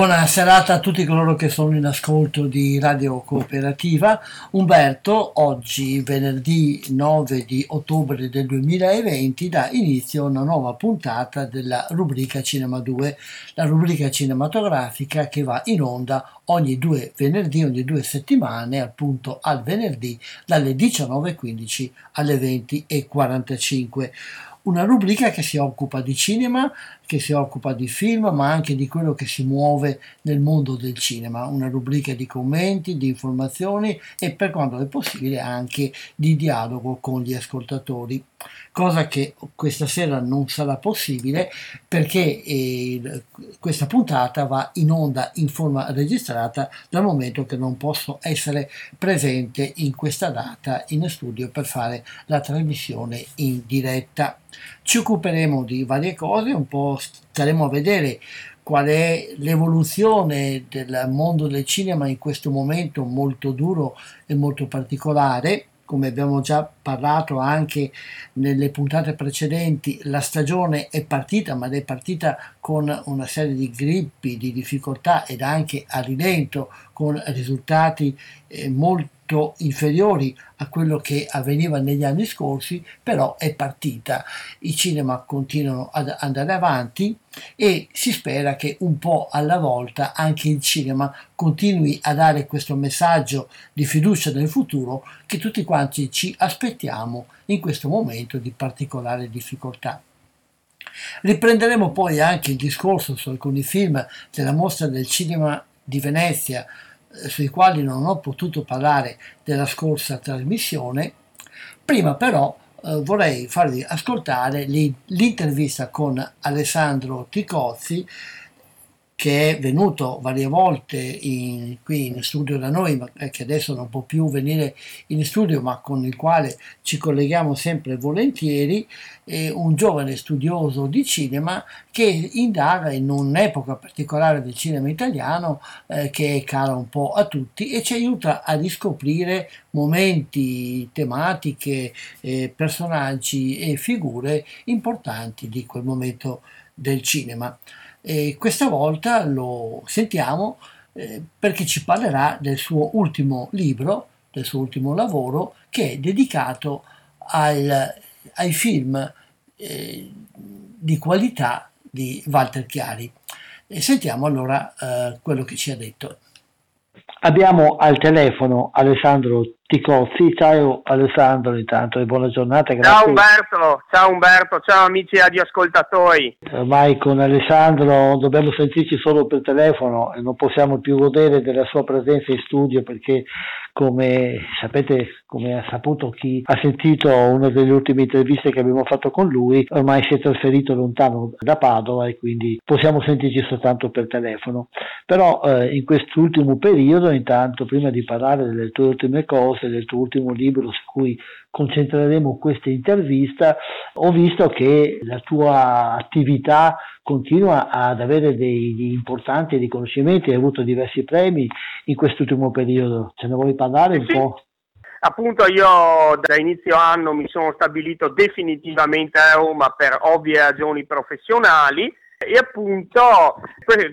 Buona serata a tutti coloro che sono in ascolto di Radio Cooperativa. Umberto, oggi venerdì 9 di ottobre del 2020 dà inizio a una nuova puntata della rubrica Cinema 2, la rubrica cinematografica che va in onda ogni due venerdì, ogni due settimane, appunto al venerdì dalle 19.15 alle 20.45 una rubrica che si occupa di cinema, che si occupa di film, ma anche di quello che si muove nel mondo del cinema, una rubrica di commenti, di informazioni e per quanto è possibile anche di dialogo con gli ascoltatori, cosa che questa sera non sarà possibile perché eh, questa puntata va in onda in forma registrata dal momento che non posso essere presente in questa data in studio per fare la trasmissione in diretta. Ci occuperemo di varie cose, un po' staremo a vedere qual è l'evoluzione del mondo del cinema in questo momento molto duro e molto particolare. Come abbiamo già parlato anche nelle puntate precedenti, la stagione è partita, ma è partita con una serie di grippi, di difficoltà ed anche a rilento, con risultati eh, molto molto inferiori a quello che avveniva negli anni scorsi, però è partita. I cinema continuano ad andare avanti e si spera che un po' alla volta anche il cinema continui a dare questo messaggio di fiducia nel futuro che tutti quanti ci aspettiamo in questo momento di particolare difficoltà. Riprenderemo poi anche il discorso su alcuni film della mostra del cinema di Venezia sui quali non ho potuto parlare della scorsa trasmissione, prima però eh, vorrei farvi ascoltare l'intervista con Alessandro Ticozzi che è venuto varie volte in, qui in studio da noi, ma che adesso non può più venire in studio, ma con il quale ci colleghiamo sempre volentieri, è un giovane studioso di cinema che indaga in un'epoca particolare del cinema italiano eh, che è cara un po' a tutti e ci aiuta a riscoprire momenti, tematiche, eh, personaggi e figure importanti di quel momento del cinema. E questa volta lo sentiamo eh, perché ci parlerà del suo ultimo libro, del suo ultimo lavoro, che è dedicato al, ai film eh, di qualità di Walter Chiari. E sentiamo allora eh, quello che ci ha detto. Abbiamo al telefono Alessandro Ticozzi. Ciao Alessandro intanto e buona giornata. Grazie. Ciao Umberto, ciao Umberto, ciao amici radioascoltatori. Ormai con Alessandro dobbiamo sentirci solo per telefono e non possiamo più godere della sua presenza in studio perché come sapete, come ha saputo chi ha sentito una delle ultime interviste che abbiamo fatto con lui, ormai si è trasferito lontano da Padova e quindi possiamo sentirci soltanto per telefono. Però eh, in quest'ultimo periodo, intanto, prima di parlare delle tue ultime cose, forse del tuo ultimo libro su cui concentreremo questa intervista, ho visto che la tua attività continua ad avere dei importanti riconoscimenti, hai avuto diversi premi in quest'ultimo periodo. Ce ne vuoi parlare un sì. po'? appunto io da inizio anno mi sono stabilito definitivamente a Roma per ovvie ragioni professionali e appunto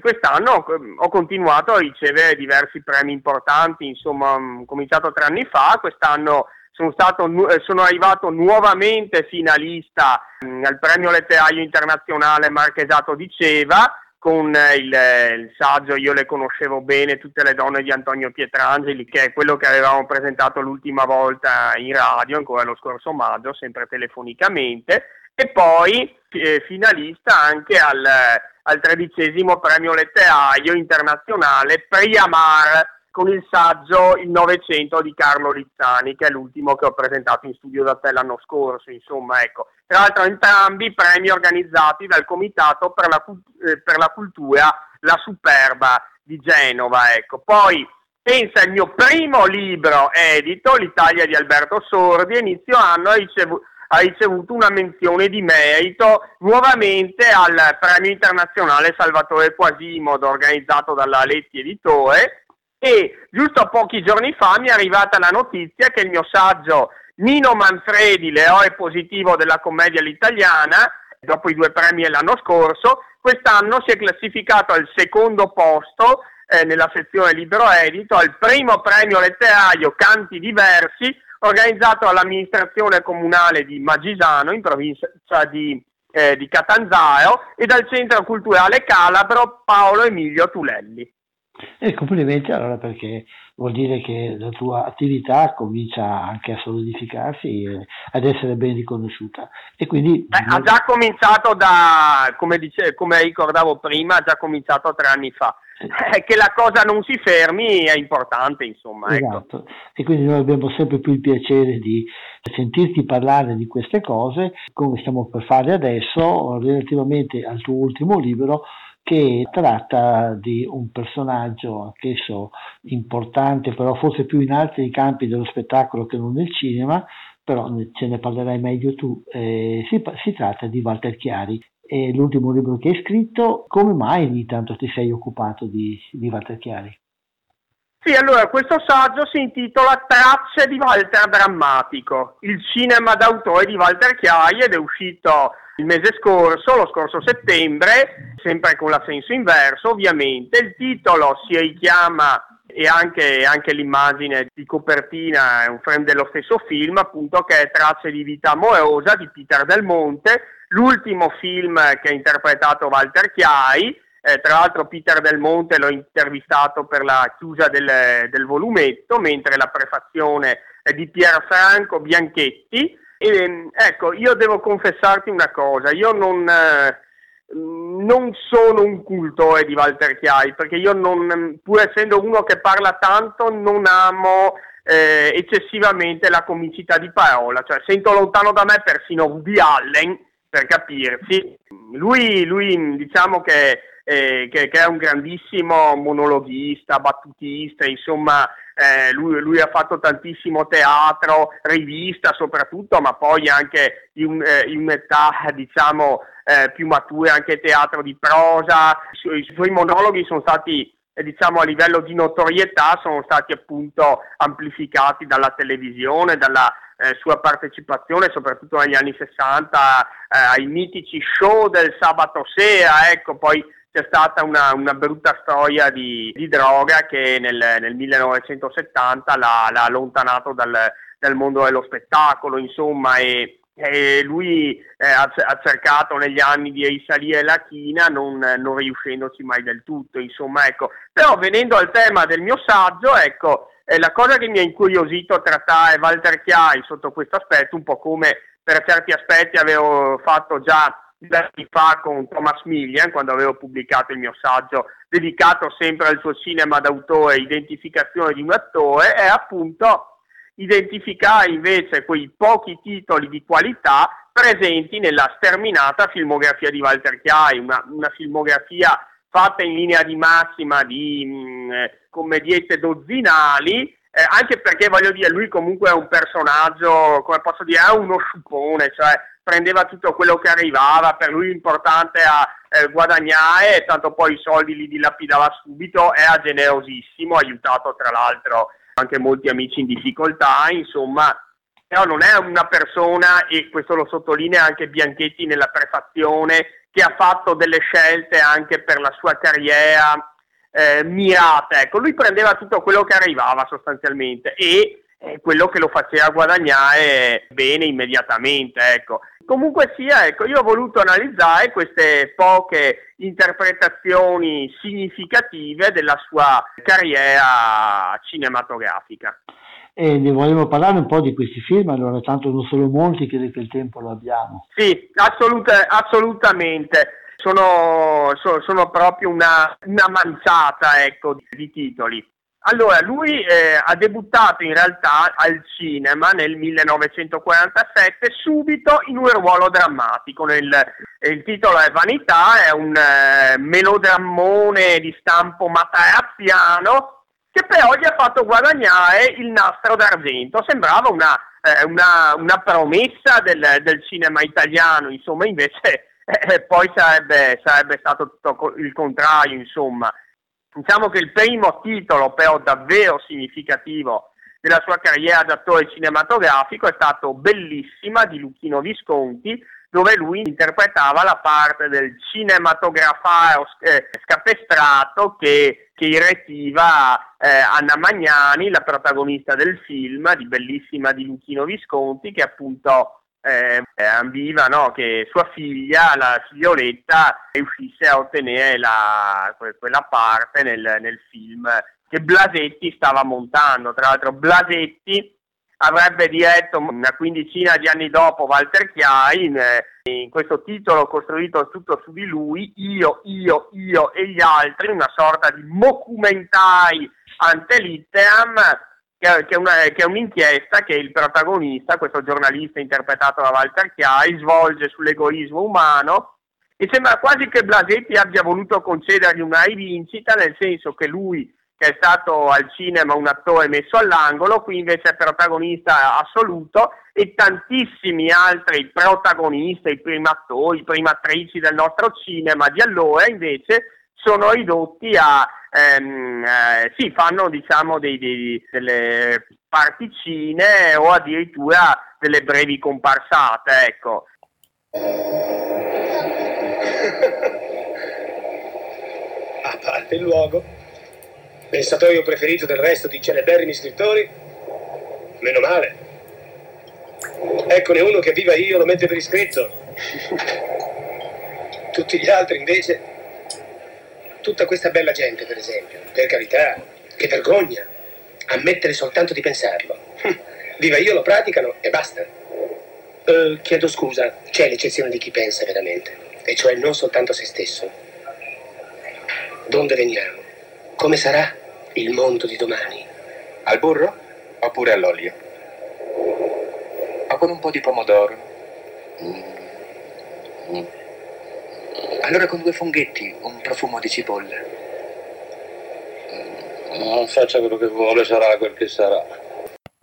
quest'anno ho continuato a ricevere diversi premi importanti, insomma ho cominciato tre anni fa, quest'anno sono, stato, eh, sono arrivato nuovamente finalista mm, al premio letterario internazionale Marchesato di Ceva con il, il, saggio Io le conoscevo bene, tutte le donne di Antonio Pietrangeli, che è quello che avevamo presentato l'ultima volta in radio, ancora lo scorso maggio, sempre telefonicamente, e poi eh, finalista anche al, al tredicesimo premio letterario internazionale Priamar con il saggio Il Novecento di Carlo Rizzani, che è l'ultimo che ho presentato in studio da te l'anno scorso, insomma, ecco. Tra l'altro entrambi premi organizzati dal Comitato per la, eh, per la Cultura La Superba di Genova, ecco. Poi pensa il mio primo libro edito, L'Italia di Alberto Sordi, inizio anno ricevuto ha ricevuto una menzione di merito nuovamente al premio internazionale Salvatore Quasimodo organizzato dalla Letti Editore. E giusto pochi giorni fa mi è arrivata la notizia che il mio saggio Nino Manfredi, l'eroe positivo della commedia all'italiana, dopo i due premi dell'anno scorso, quest'anno si è classificato al secondo posto eh, nella sezione libero edito al primo premio letterario Canti Diversi organizzato dall'amministrazione comunale di Magisano in provincia di, eh, di Catanzaro e dal centro culturale calabro Paolo Emilio Tulelli. E complimenti allora perché vuol dire che la tua attività comincia anche a solidificarsi e ad essere ben riconosciuta. E quindi... Beh, ha già cominciato da, come, dice, come ricordavo prima, ha già cominciato tre anni fa. Che la cosa non si fermi è importante, insomma. Ecco. Esatto. Ecco. E quindi noi abbiamo sempre più il piacere di sentirti parlare di queste cose, come stiamo per fare adesso, relativamente al tuo ultimo libro, che tratta di un personaggio anch'esso importante, però forse più in altri campi dello spettacolo che non nel cinema, però ce ne parlerai meglio tu. Eh, si, si, tratta di Walter Chiari. È l'ultimo libro che hai scritto. Come mai ogni tanto ti sei occupato di, di Walter Chiari? Sì, allora questo saggio si intitola Tracce di Walter Drammatico, il cinema d'autore di Walter Chiari ed è uscito il mese scorso, lo scorso settembre, sempre con l'assenso inverso ovviamente. Il titolo si richiama e anche, anche, l'immagine di copertina è un frame dello stesso film, appunto, che è Tracce di vita amorosa di Peter Del Monte, l'ultimo film che ha interpretato Walter Chiai. Eh, tra l'altro Peter Del Monte l'ho intervistato per la chiusa del, del volumetto, mentre la prefazione è di Pierfranco Bianchetti. E, ehm, ecco, io devo confessarti una cosa, io non, eh, non sono un cultore di Walter Chiai, perché io non, pur essendo uno che parla tanto, non amo eh, eccessivamente la comicità di parola, cioè sento lontano da me persino Woody Allen, per capirsi. Lui, lui diciamo che, eh, che, che è un grandissimo monologhista, battutista, insomma eh, lui, lui, ha fatto tantissimo teatro, rivista soprattutto, ma poi anche in, eh, in età diciamo eh, più mature anche teatro di prosa. I, su- i suoi monologhi sono stati eh, diciamo a livello di notorietà sono stati appunto amplificati dalla televisione, dalla eh, sua partecipazione soprattutto negli anni 60 eh, ai mitici show del sabato sera, ecco poi c'è stata una, una brutta storia di, di, droga che nel, nel 1970 l'ha, l'ha allontanato dal, dal, mondo dello spettacolo, insomma, e, e lui eh, ha, ha, cercato negli anni di risalire la china non, non, riuscendoci mai del tutto, insomma, ecco. Però venendo al tema del mio saggio, ecco, eh, la cosa che mi ha incuriosito trattare Walter Chiai sotto questo aspetto, un po' come per certi aspetti avevo fatto già anni fa con Thomas Millian, quando avevo pubblicato il mio saggio dedicato sempre al suo cinema d'autore, identificazione di un attore, è appunto identificare invece quei pochi titoli di qualità presenti nella sterminata filmografia di Walter Chiai, una, una filmografia fatta in linea di massima di mh, mm, commediette dozzinali, eh, anche perché voglio dire, lui comunque è un personaggio, come posso dire, è uno sciupone, cioè prendeva tutto quello che arrivava, per lui l'importante era eh, guadagnare, tanto poi i soldi li dilapidava subito, era generosissimo, aiutato tra l'altro anche molti amici in difficoltà, insomma, però non è una persona, e questo lo sottolinea anche Bianchetti nella prefazione, che ha fatto delle scelte anche per la sua carriera eh, mirate. Ecco, lui prendeva tutto quello che arrivava sostanzialmente e eh, quello che lo faceva guadagnare bene immediatamente. Ecco. Comunque sia, ecco, io ho voluto analizzare queste poche interpretazioni significative della sua carriera cinematografica. E ne volevo parlare un po' di questi film, allora tanto non sono molti, credo che il tempo lo abbiamo. Sì, assoluta, assolutamente. Sono, sono, sono, proprio una, una manciata ecco, di, di titoli. Allora, lui eh, ha debuttato in realtà al cinema nel 1947 subito in un ruolo drammatico. Nel, il titolo è Vanità, è un eh, melodrammone di stampo matarazziano che però gli ha fatto guadagnare il nastro d'argento. Sembrava una, eh, una, una promessa del, del, cinema italiano, insomma, invece eh, poi sarebbe, sarebbe stato tutto il contrario, insomma. Diciamo che il primo titolo però davvero significativo della sua carriera d'attore cinematografico è stato Bellissima di Luchino Visconti, dove lui interpretava la parte del cinematografaro eh, scapestrato che, che irretiva eh, Anna Magnani, la protagonista del film di Bellissima di Luchino Visconti, che appunto eh, ambiva no, che sua figlia, la figlioletta, riuscisse a ottenere la, quella parte nel, nel film che Blasetti stava montando. Tra l'altro Blasetti avrebbe diretto una quindicina di anni dopo Walter Chiai in, in, questo titolo costruito tutto su di lui, Io, Io, Io e gli altri, una sorta di documentari ante litteram che, che, una, che, è un'inchiesta che il protagonista, questo giornalista interpretato da Walter Chiai, svolge sull'egoismo umano. E sembra quasi che Blasetti abbia voluto concedergli una rivincita, nel senso che lui, che è stato al cinema un attore messo all'angolo, qui invece è protagonista assoluto e tantissimi altri protagonisti, i primi attori, prime attrici del nostro cinema di allora invece sono ridotti a ehm, eh, sì, fanno diciamo dei, dei, delle particine o addirittura delle brevi comparsate, ecco. A parte il luogo, pensatorio preferito del resto di celeberrimi scrittori, meno male. Eccone uno che viva io lo mette per iscritto. Tutti gli altri invece tutta questa bella gente, per esempio. Per carità, che vergogna. Ammettere soltanto di pensarlo. Viva io lo praticano e basta. Uh, chiedo scusa, c'è l'eccezione di chi pensa veramente, e cioè non soltanto se stesso. Donde veniamo? Come sarà il mondo di domani? Al burro oppure all'olio? O con un po' di pomodoro? Mm. Allora con due funghetti, un profumo di cipolla. Non faccia quello che vuole, sarà quel che sarà.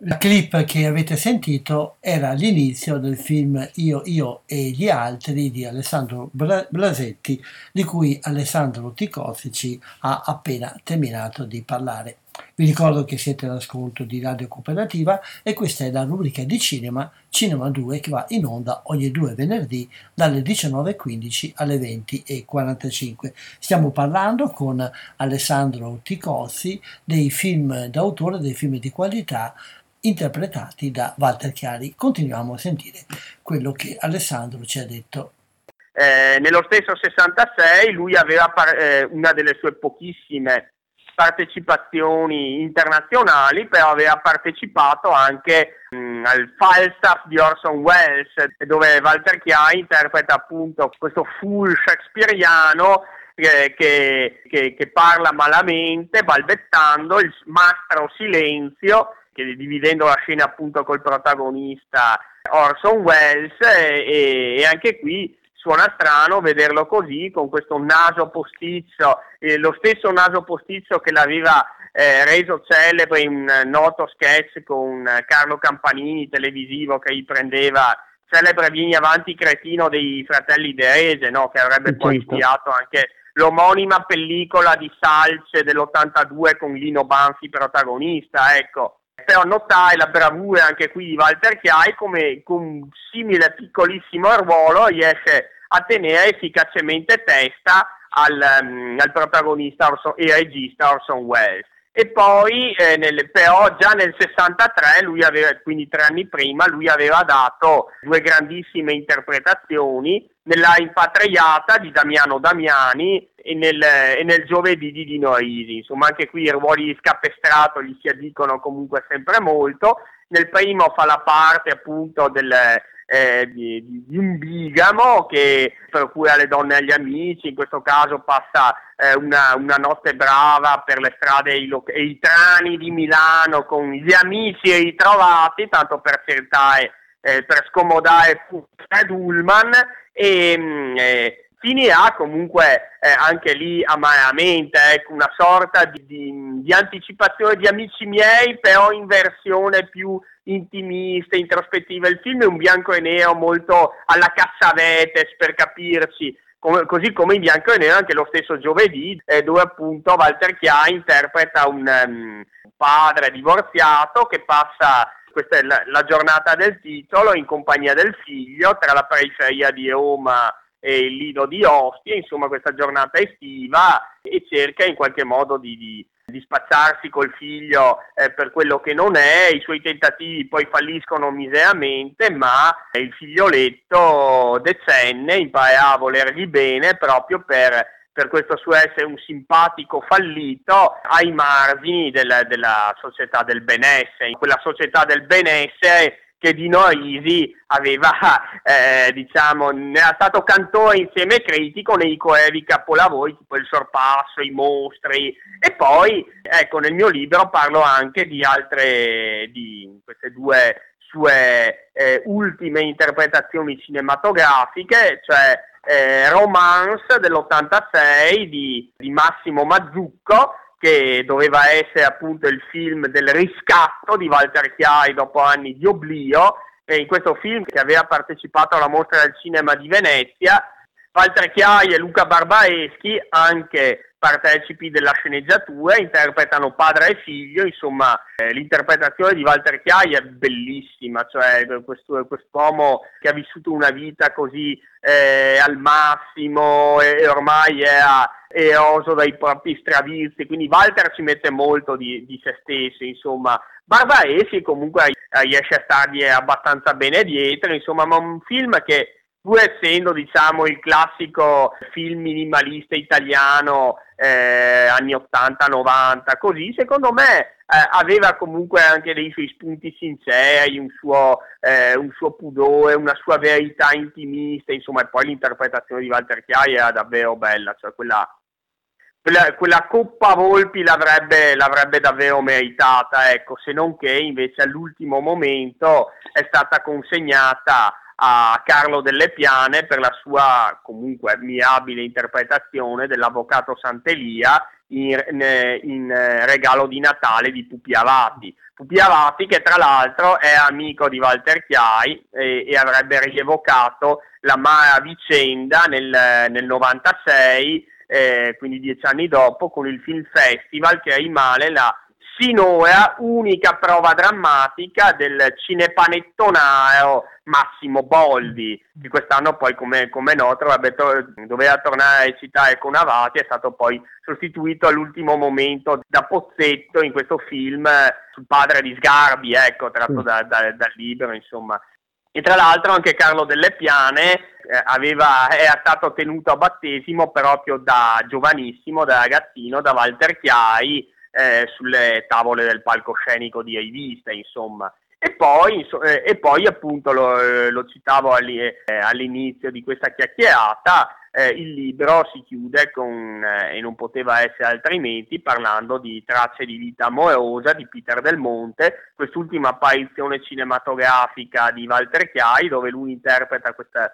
La clip che avete sentito era l'inizio del film Io, Io e gli altri di Alessandro Blasetti, di cui Alessandro Ticozzi ha appena terminato di parlare. Vi ricordo che siete all'ascolto di Radio Cooperativa e questa è la rubrica di cinema, Cinema 2, che va in onda ogni due venerdì dalle 19.15 alle 20.45. Stiamo parlando con Alessandro Ticozzi dei film d'autore, dei film di qualità interpretati da Walter Chiari. Continuiamo a sentire quello che Alessandro ci ha detto. Eh, nello stesso 66 lui aveva par- eh, una delle sue pochissime partecipazioni internazionali, però aveva partecipato anche mh, al Falstaff di Orson Welles, dove Walter Chiai interpreta appunto questo full shakespeariano che, che, che, che parla malamente, balbettando, il mastro silenzio, che, dividendo la scena appunto col protagonista Orson Welles e, e anche qui suona strano vederlo così, con questo naso posticcio, eh, lo stesso naso posticcio che l'aveva eh, reso celebre in un noto sketch con Carlo Campanini televisivo che riprendeva celebre Vieni avanti cretino dei fratelli De no? che avrebbe Certo. poi ispirato anche l'omonima pellicola di Salce dell'82 con Lino Banfi protagonista, ecco. Però notai la bravura anche qui di Walter Chiai come con un simile piccolissimo ruolo riesce a tenere efficacemente testa al, um, al protagonista Orson, e regista Orson Welles. E poi, eh, nel, però, già nel 63, lui aveva, quindi tre anni prima, lui aveva dato due grandissime interpretazioni nella Impatriata di Damiano Damiani e nel, e nel Giovedì di Dino Risi. Insomma, anche qui i ruoli di scappestrato gli si addicono comunque sempre molto. Nel primo fa la parte appunto del, eh, di, di, un bigamo che procura le donne agli amici, in questo caso passa eh, una, una, notte brava per le strade e i, lo- e i, trani di Milano con gli amici ritrovati, tanto per cercare, eh, per scomodare Fred Ullman e eh, finirà comunque eh, anche lì amaramente, ecco, una sorta di, di, di anticipazione di amici miei, però in versione più intimista, introspettiva. Il film è un bianco e nero molto alla Cassavetes per capirci, come, così come in bianco e nero anche lo stesso giovedì, eh, dove appunto Walter Chiai interpreta un um, padre divorziato che passa questa è la, la, giornata del titolo in compagnia del figlio tra la periferia di Roma e il lido di Ostia, insomma questa giornata estiva e cerca in qualche modo di, di di spacciarsi col figlio eh, per quello che non è, i suoi tentativi poi falliscono miseramente, ma il figlioletto decenne imparerà a volergli bene proprio per, per questo suo essere un simpatico fallito ai margini del, della società del benessere, in quella società del benessere che Dino Risi aveva, eh, diciamo, era stato cantore insieme critico nei coevi capolavori tipo Il Sorpasso, I Mostri. E poi, ecco, nel mio libro parlo anche di altre, di queste due sue eh, ultime interpretazioni cinematografiche, cioè eh, Romance dell'86 di, di Massimo Mazzucco, che doveva essere appunto il film del riscatto di Walter Chiari dopo anni di oblio, e in questo film che aveva partecipato alla mostra del cinema di Venezia, Walter Chiari e Luca Barbareschi, anche partecipi della sceneggiatura, interpretano padre e figlio, insomma eh, l'interpretazione di Walter Chiari è bellissima, cioè questo, quest'uomo che ha vissuto una vita così eh, al massimo e, e ormai è a, eroso dai propri stravizi, quindi Walter ci mette molto di, di se stesso, insomma. Barbareschi comunque riesce a stargli abbastanza bene dietro, insomma, ma un film che pur essendo diciamo il classico film minimalista italiano eh, anni 80-90 così secondo me eh, aveva comunque anche dei suoi spunti sinceri un suo, eh, un suo, pudore una sua verità intimista insomma e poi l'interpretazione di Walter Chiari era davvero bella cioè quella, quella, quella Coppa Volpi l'avrebbe, l'avrebbe davvero meritata ecco se non che invece all'ultimo momento è stata consegnata a Carlo Delle Piane per la sua comunque ammirabile interpretazione dell'avvocato Sant'Elia in, in, regalo di Natale di Pupi Avati. Pupi Avati che tra l'altro è amico di Walter Chiai e, e avrebbe rievocato la Mara vicenda nel, nel 96, eh, quindi dieci anni dopo, con il Film Festival che rimane la sinora unica prova drammatica del cinepanettonaro Massimo Boldi, che quest'anno poi come, come noto to- doveva tornare a recitare con Avati, è stato poi sostituito all'ultimo momento da Pozzetto in questo film sul padre di Sgarbi, ecco, tratto da, da, dal libro, insomma. E tra l'altro anche Carlo Delle Piane eh, aveva, era stato tenuto a battesimo proprio da giovanissimo, da ragazzino, da Walter Chiai, eh, sulle tavole del palcoscenico di riviste, insomma. E poi, inso- eh, e poi appunto lo, eh, lo citavo alli- eh, all'inizio di questa chiacchierata, eh, il libro si chiude con, e non poteva essere altrimenti, parlando di Tracce di vita amorosa di Peter Del Monte, quest'ultima apparizione cinematografica di Walter Chiai, dove lui interpreta questa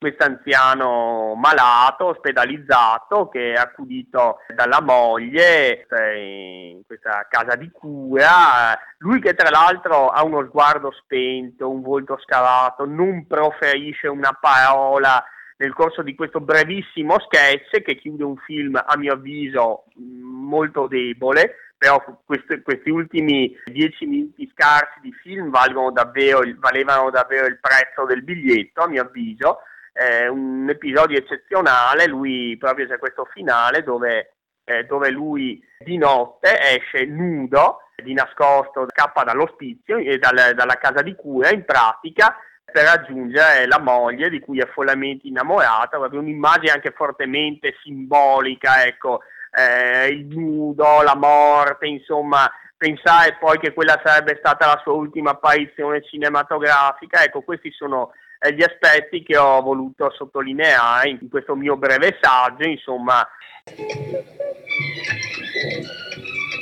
questo anziano malato, ospedalizzato, che è accudito dalla moglie in questa casa di cura. Lui che tra l'altro ha uno sguardo spento, un volto scavato, non proferisce una parola nel corso di questo brevissimo sketch che chiude un film a mio avviso molto debole, però questi, questi ultimi dieci minuti scarsi di film valevano davvero il prezzo del biglietto a mio avviso eh, un episodio eccezionale, lui proprio c'è questo finale dove, eh, dove lui di notte esce nudo, di nascosto, scappa dall'ospizio e dal, dalla casa di cura in pratica per raggiungere la moglie di cui è follemente innamorata, proprio un'immagine anche fortemente simbolica, ecco, eh, il nudo, la morte, insomma, pensare poi che quella sarebbe stata la sua ultima apparizione cinematografica, ecco, questi sono eh, gli aspetti che ho voluto sottolineare in questo mio breve saggio, insomma.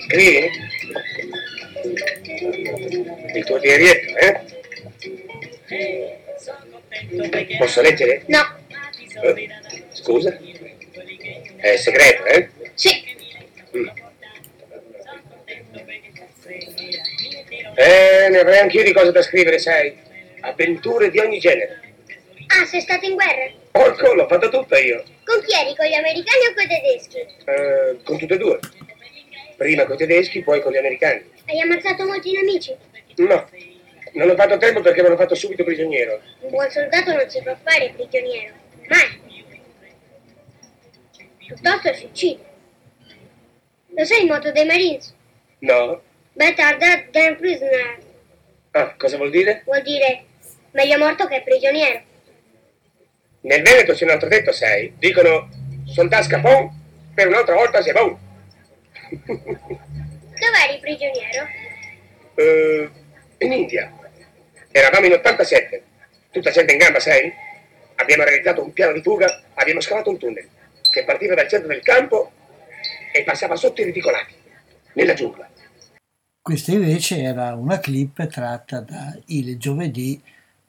Scrivi? Il tuo diarietto, eh? Posso leggere? No. Eh, scusa? È segreto, eh? Sì. Mm. Eh, ne avrei anch'io di cose da scrivere, sai avventure di ogni genere. Ah, sei stato in guerra? Porco, l'ho fatto tutta io. Con chi eri? Con gli americani o con i tedeschi? Eh, con tutte e due. Prima con i tedeschi, poi con gli americani. Hai ammazzato molti nemici? No, non ho fatto tempo perché mi hanno fatto subito prigioniero. Un buon soldato non si può fare prigioniero. Mai. Piuttosto si uccide. Lo sai il motto dei Marines? No. Better dead than prisoner. Ah, cosa vuol dire? Vuol dire meglio morto che prigioniero. Nel Veneto c'è un altro detto, sai. Dicono soldat scapon, per un'altra volta si bon. Dove eri prigioniero? Uh, in India. Eravamo in 87. Tutta gente in gamba, sai? Abbiamo realizzato un piano di fuga, abbiamo scavato un tunnel che partiva dal centro del campo e passava sotto i reticolati, nella giungla. Questa invece era una clip tratta da Il giovedì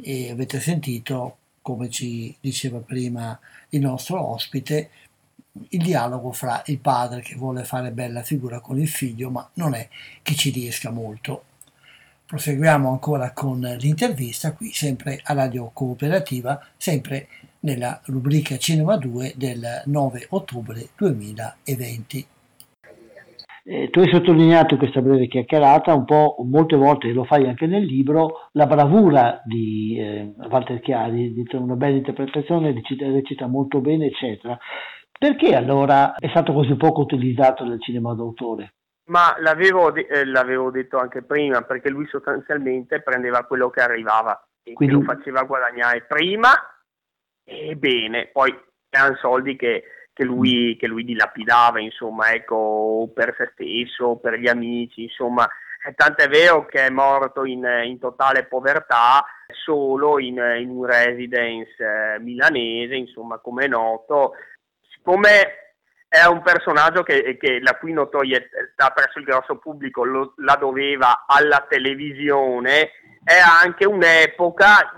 e avete sentito, come ci diceva prima il nostro ospite, il dialogo fra il padre che vuole fare bella figura con il figlio, ma non è che ci riesca molto. Proseguiamo ancora con l'intervista qui sempre a Radio Cooperativa, sempre nella rubrica Cinema 2 del 9 ottobre 2020. Eh, tu hai sottolineato in questa breve chiacchierata un po', molte volte lo fai anche nel libro, la bravura di eh, Walter Chiari, di una bella interpretazione, recita, recita molto bene, eccetera. Perché allora è stato così poco utilizzato nel cinema d'autore? Ma l'avevo, de- eh, l'avevo detto anche prima, perché lui sostanzialmente prendeva quello che arrivava e Quindi... lo faceva guadagnare prima e bene, poi erano soldi che che lui, che lui dilapidava, insomma, ecco, per se stesso, per gli amici, insomma, tant'è vero che è morto in, in totale povertà solo in, in un residence eh, milanese, insomma, come è noto, siccome è un personaggio che, che, la cui notorietà presso il grosso pubblico lo, la doveva alla televisione, è anche un'epoca,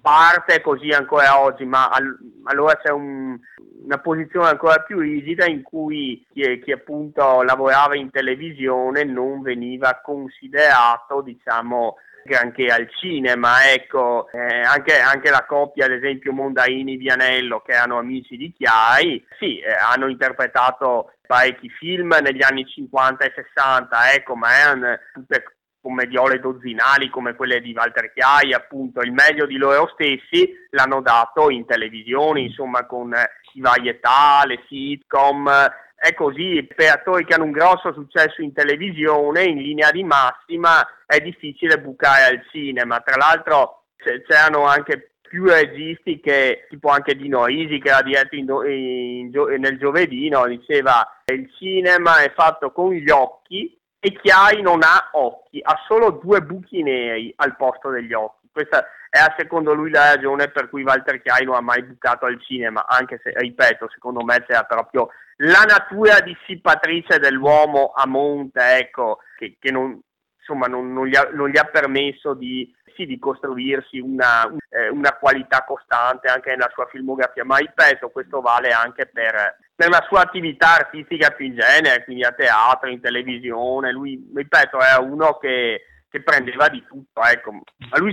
parte così ancora oggi, ma all, allora c'è un, una posizione ancora più rigida in cui chi, chi, appunto lavorava in televisione non veniva considerato, diciamo, granché al cinema. Ecco, eh, anche, anche, la coppia, ad esempio, Mondaini-Vianello, che erano amici di Chiari, sì, eh, hanno interpretato parecchi film negli anni 50 e 60, ecco, ma erano tutte commediole dozzinali come quelle di Walter Chiai, appunto, il meglio di loro stessi l'hanno dato in televisione, insomma, con i varietà, le sitcom, è così, per attori che hanno un grosso successo in televisione, in linea di massima, è difficile bucare al cinema. Tra l'altro c'erano anche più registi che, tipo anche Dino Isi, che era diretto in, in, in, nel giovedì, no? diceva il cinema è fatto con gli occhi e Chiai non ha occhi, ha solo due buchi neri al posto degli occhi. Questa è secondo lui la ragione per cui Walter Chiai non ha mai bucato al cinema, anche se, ripeto, secondo me c'era proprio la natura dissipatrice dell'uomo a monte, ecco, che, che non, insomma non, non, gli ha, non, gli ha, permesso di, sì, di costruirsi una, eh, una, qualità costante anche nella sua filmografia, ma ripeto, questo vale anche per, per la sua attività artistica più in genere, quindi a teatro, in televisione, lui, ripeto, è uno che, che prendeva di tutto, ecco.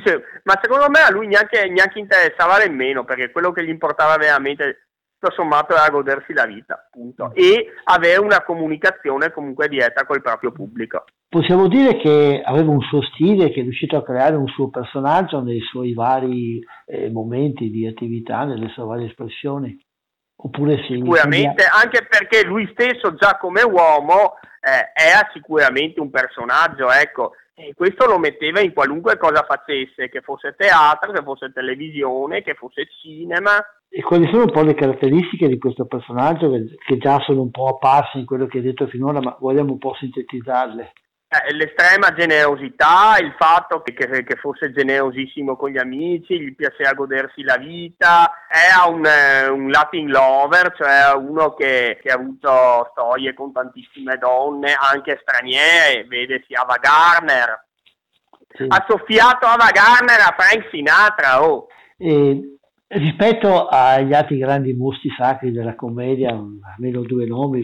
se, ma secondo me a lui neanche, neanche interessava nemmeno, perché quello che gli importava veramente tutto sommato era godersi la vita, appunto, e avere una comunicazione comunque diretta col proprio pubblico. Possiamo dire che aveva un suo stile, che è riuscito a creare un suo personaggio nei suoi vari eh, momenti di attività, nelle sue varie espressioni? Oppure sì? Sicuramente, anche perché lui stesso già come uomo eh, era sicuramente un personaggio, ecco, e questo lo metteva in qualunque cosa facesse, che fosse teatro, che fosse televisione, che fosse cinema. E quali sono un po' le caratteristiche di questo personaggio che già sono un po' apparse in quello che hai detto finora, ma vogliamo un po' sintetizzarle? Eh, l'estrema generosità, il fatto che, che, che, fosse generosissimo con gli amici, gli piaceva godersi la vita, è un, eh, un Latin lover, cioè uno che, che, ha avuto storie con tantissime donne, anche straniere, vede sia Ava Garner, sì. ha soffiato Ava Garner a Frank Sinatra, oh. E Rispetto agli altri grandi mostri sacri della commedia, almeno due nomi,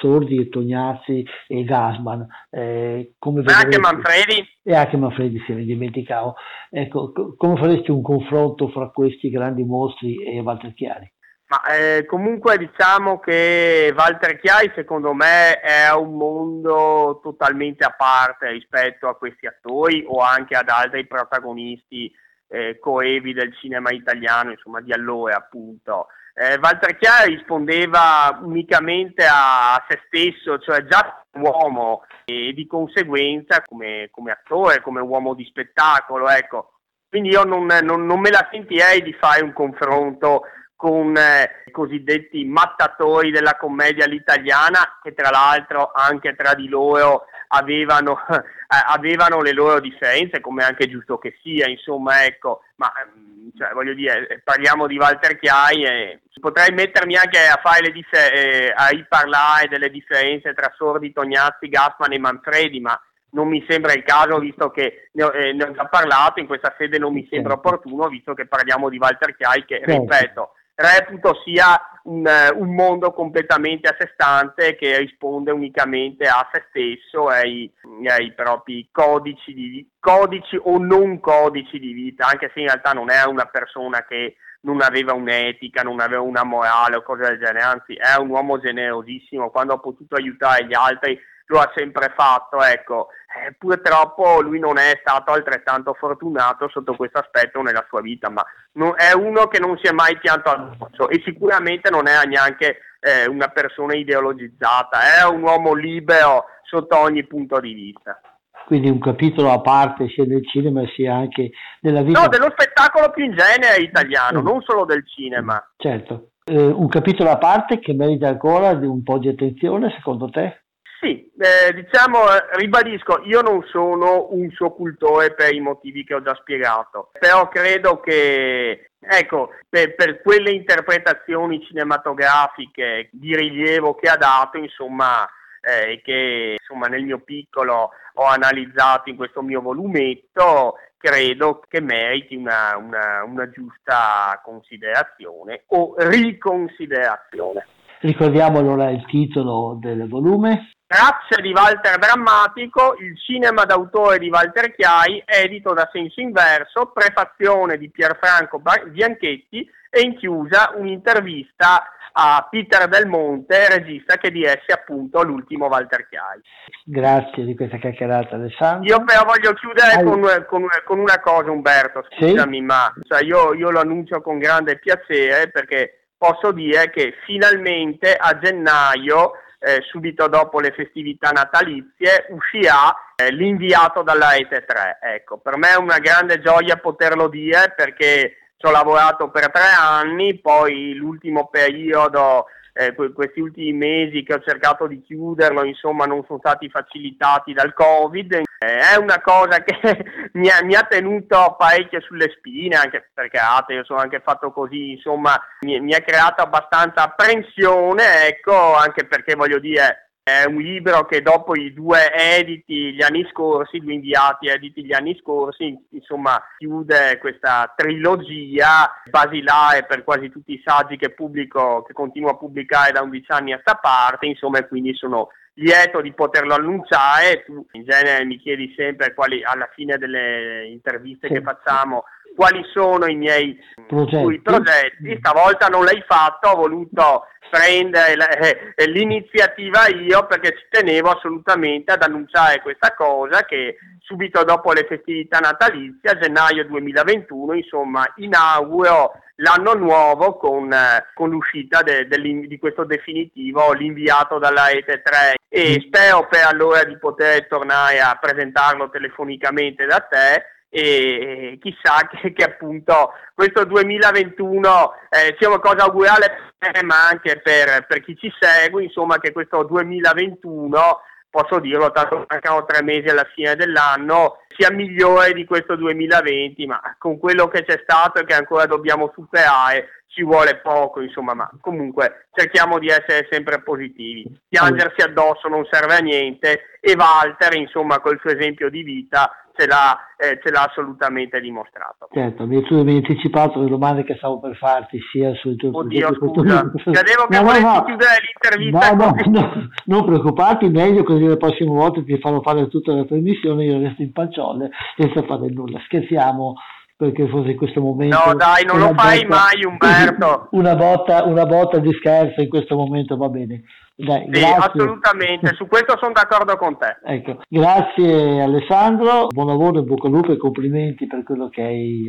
Sordi e Tognazzi e Gasman. Eh, come e anche Manfredi. E anche Manfredi, se ne dimenticavo. Ecco, come faresti un confronto fra questi grandi mostri e Walter Chiari? Ma eh, comunque diciamo che Walter Chiari secondo me è un mondo totalmente a parte rispetto a questi attori o anche ad altri protagonisti eh, coevi del cinema italiano, insomma di allora appunto. Eh, Walter Chiara rispondeva unicamente a se stesso, cioè già uomo e di conseguenza come, come attore, come uomo di spettacolo, ecco. Quindi io non, non, non me la sentirei di fare un confronto con eh, i cosiddetti mattatori della commedia all'italiana, che tra l'altro anche tra di loro avevano, eh, avevano le loro differenze, come anche giusto che sia, insomma, ecco, ma mm, cioè, voglio dire, parliamo di Walter Chiai e potrei mettermi anche a fare le differ- eh, a riparlare delle differenze tra Sordi, Tognazzi, Gassman e Manfredi, ma non mi sembra il caso, visto che ne ho, eh, ne ho già parlato, in questa sede non mi sembra certo. opportuno, visto che parliamo di Walter Chiai, che, certo. ripeto, reputo sia un, eh, un, mondo completamente a sé stante che risponde unicamente a se stesso e ai, ai propri codici, di, codici o non codici di vita, anche se in realtà non è una persona che non aveva un'etica, non aveva una morale o cose del genere, anzi è un uomo generosissimo, quando ha potuto aiutare gli altri lo ha sempre fatto, ecco, eh, purtroppo lui non è stato altrettanto fortunato sotto questo aspetto nella sua vita, ma non, è uno che non si è mai pianto addosso e sicuramente non è neanche eh, una persona ideologizzata, è un uomo libero sotto ogni punto di vista. Quindi un capitolo a parte sia del cinema sia anche della vita. No, dello spettacolo più in genere italiano, mm. non solo del cinema. Certo. Eh, un capitolo a parte che merita ancora un po' di attenzione, secondo te? Sì, eh, diciamo, ribadisco, io non sono un suo cultore per i motivi che ho già spiegato, però credo che, ecco, per, per quelle interpretazioni cinematografiche di rilievo che ha dato, insomma, eh, che insomma, nel mio piccolo ho analizzato in questo mio volumetto, credo che meriti una, una, una giusta considerazione o riconsiderazione. Ricordiamo allora il titolo del volume. Tracce di Walter Drammatico, il cinema d'autore di Walter Chiai, edito da Senso Inverso, prefazione di Pierfranco Bianchetti e in chiusa un'intervista a Peter Del Monte, regista che diresse appunto l'ultimo Walter Chiai. Grazie di questa chiacchierata Alessandro. Io però voglio chiudere con, con, con, una cosa Umberto, scusami, sì? ma cioè, io, io lo annuncio con grande piacere perché posso dire che finalmente a gennaio eh, subito dopo le festività natalizie, uscirà eh, l'inviato dalla Rete 3. Ecco, per me è una grande gioia poterlo dire perché ci ho lavorato per tre anni, poi l'ultimo periodo eh, questi ultimi mesi che ho cercato di chiuderlo, insomma, non sono stati facilitati dal Covid. Eh, è una cosa che mi, ha, mi, ha, tenuto parecchio sulle spine, anche perché ah, io sono anche fatto così, insomma, mi, mi ha creato abbastanza apprensione, ecco, anche perché voglio dire, È un libro che dopo i due editi gli anni scorsi, due inviati editi gli anni scorsi, insomma chiude questa trilogia basilare per quasi tutti i saggi che pubblico, che continuo a pubblicare da 11 anni a sta parte, insomma, e quindi sono lieto di poterlo annunciare. Tu in genere mi chiedi sempre quali, alla fine delle interviste che facciamo quali sono i miei progetti. progetti. Stavolta non l'hai fatto, ho voluto prendere eh, l'iniziativa io perché ci tenevo assolutamente ad annunciare questa cosa che subito dopo le festività natalizie, a gennaio 2021, insomma, inauguro l'anno nuovo con, eh, con l'uscita de, de, di questo definitivo, l'inviato dalla Rete 3 e mm. spero per allora di poter tornare a presentarlo telefonicamente da te e chissà che, che appunto questo 2021 eh, sia una cosa augurale per me ma anche per, per chi ci segue, insomma che questo 2021 posso dirlo, tanto mancano tre mesi alla fine dell'anno, sia migliore di questo 2020, ma con quello che c'è stato e che ancora dobbiamo superare ci vuole poco, insomma, ma comunque cerchiamo di essere sempre positivi. Piangersi addosso non serve a niente e Walter, insomma, col suo esempio di vita ce l'ha, eh, ce l'ha assolutamente dimostrato. Certo, mi hai anticipato le domande che stavo per farti sia sul tuo Oddio, scusa, credevo che no, volessi no, chiudere l'intervista no, no, no, non preoccuparti, meglio così le prossime volte ti farò fare tutta la trasmissione, io resto in pancione senza fare nulla. Scherziamo, perché fosse in questo momento. No, dai, non lo fai botta, mai, Umberto. Una botta, una botta di scherzo in questo momento va bene. Dai, sì, assolutamente, su questo sono d'accordo con te. Ecco. Grazie Alessandro, buon lavoro, in bocca al lupo e complimenti per quello che hai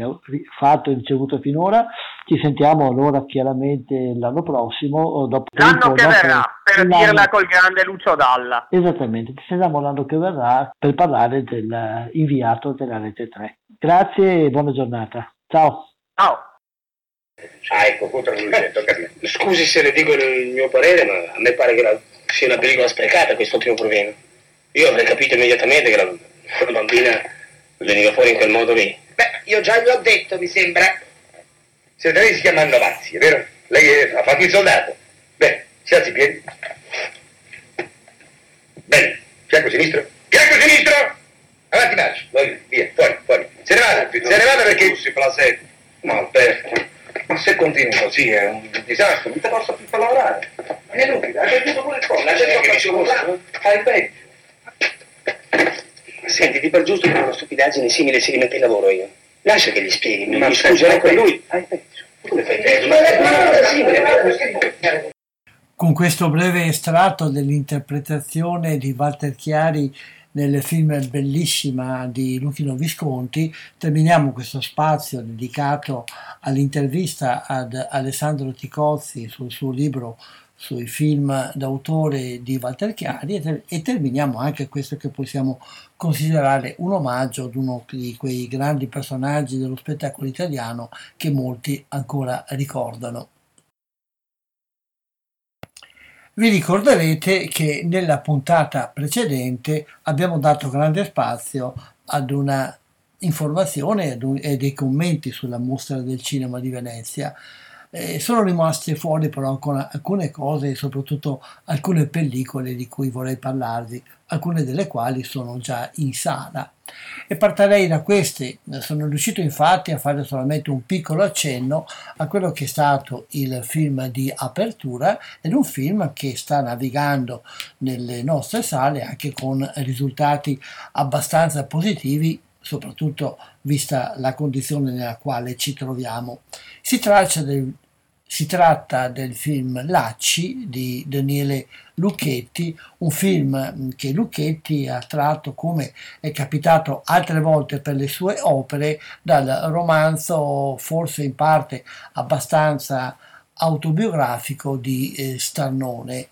fatto e ricevuto finora. Ci sentiamo allora chiaramente l'anno prossimo. Dopo l'anno che dopo, verrà, per dirla col grande Lucio Dalla. Esattamente, ci sentiamo l'anno che verrà per parlare dell'inviato della rete 3. Grazie e buona giornata. Ciao. Ciao. Ah, ecco, contro tocca a me. Scusi se le dico il mio parere, ma a me pare che la, sia una pellicola sprecata questo ultimo provino. Io avrei capito immediatamente che la, la bambina veniva fuori in quel modo lì. Beh, io già gli ho detto, mi sembra. Senta, lei si chiama Anna Mazzi, vero? Lei è, ha fatto il soldato. Beh, si alzi i piedi. Bene, fianco sinistro. Fianco sinistro! Avanti marcia, via, fuori, fuori. Se ne vada, se ne vada perché... Si placete. No, Alberto. Ma se continui così è un disastro, non ti posso più far lavorare. È inutile, hai perduto pure il gente che mi scusa, fai peggio. Senti, di per giusto per una stupidaggine simile si rimette il lavoro io. Lascia che gli spieghi, mi, mi scuserò con lui. Fai peggio. Come fai peggio? Ma è una simile. Con questo breve estratto dell'interpretazione di Walter Chiari nel film Bellissima di Luchino Visconti, terminiamo questo spazio dedicato all'intervista ad Alessandro Ticozzi sul suo libro sui film d'autore di Walter Chiari e, ter- e, terminiamo anche questo che possiamo considerare un omaggio ad uno di quei grandi personaggi dello spettacolo italiano che molti ancora ricordano. Vi ricorderete che nella puntata precedente abbiamo dato grande spazio ad una informazione e dei commenti sulla mostra del cinema di Venezia. Eh, sono rimaste fuori però ancora alcune cose, soprattutto alcune pellicole di cui vorrei parlarvi, alcune delle quali sono già in sala. E partirei da queste. Sono riuscito infatti a fare solamente un piccolo accenno a quello che è stato il film di apertura ed un film che sta navigando nelle nostre sale anche con risultati abbastanza positivi soprattutto vista la condizione nella quale ci troviamo. Si tratta del si tratta del film Lacci di Daniele Lucchetti, un film che Lucchetti ha tratto come è capitato altre volte per le sue opere dal romanzo forse in parte abbastanza autobiografico di eh, Starnone.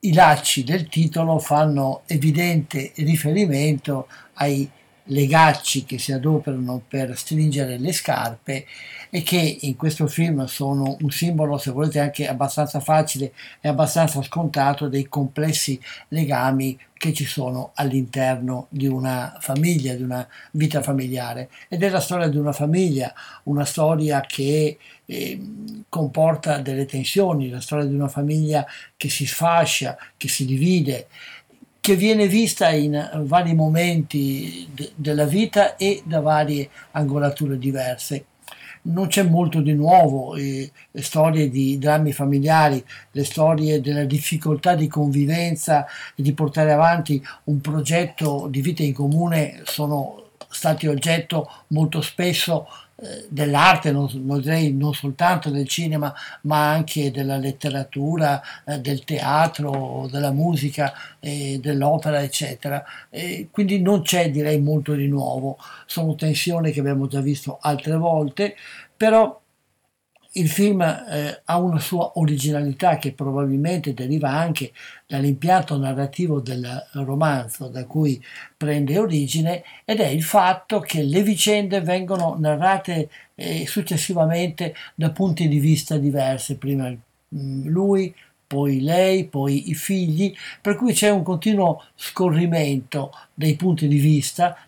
I lacci del titolo fanno evidente riferimento ai legacci che si adoperano per stringere le scarpe e che in questo film sono un simbolo, se volete, anche abbastanza facile e abbastanza scontato dei complessi legami che ci sono all'interno di una famiglia, di una vita familiare. Ed è la storia di una famiglia, una storia che eh, comporta delle tensioni, la storia di una famiglia che si sfascia, che si divide che viene vista in vari momenti de- della vita e da varie angolature diverse. Non c'è molto di nuovo, eh, le storie di drammi familiari, le storie della difficoltà di convivenza e di portare avanti un progetto di vita in comune sono stati oggetto molto spesso eh, dell'arte, non, direi non soltanto del cinema, ma anche della letteratura, eh, del teatro, della musica, eh, dell'opera, eccetera. E quindi non c'è, direi, molto di nuovo. Sono tensioni che abbiamo già visto altre volte, però il film eh, ha una sua originalità che probabilmente deriva anche dall'impianto narrativo del romanzo da cui prende origine ed è il fatto che le vicende vengono narrate eh, successivamente da punti di vista diversi, prima mm, lui, poi lei, poi i figli, per cui c'è un continuo scorrimento dei punti di vista,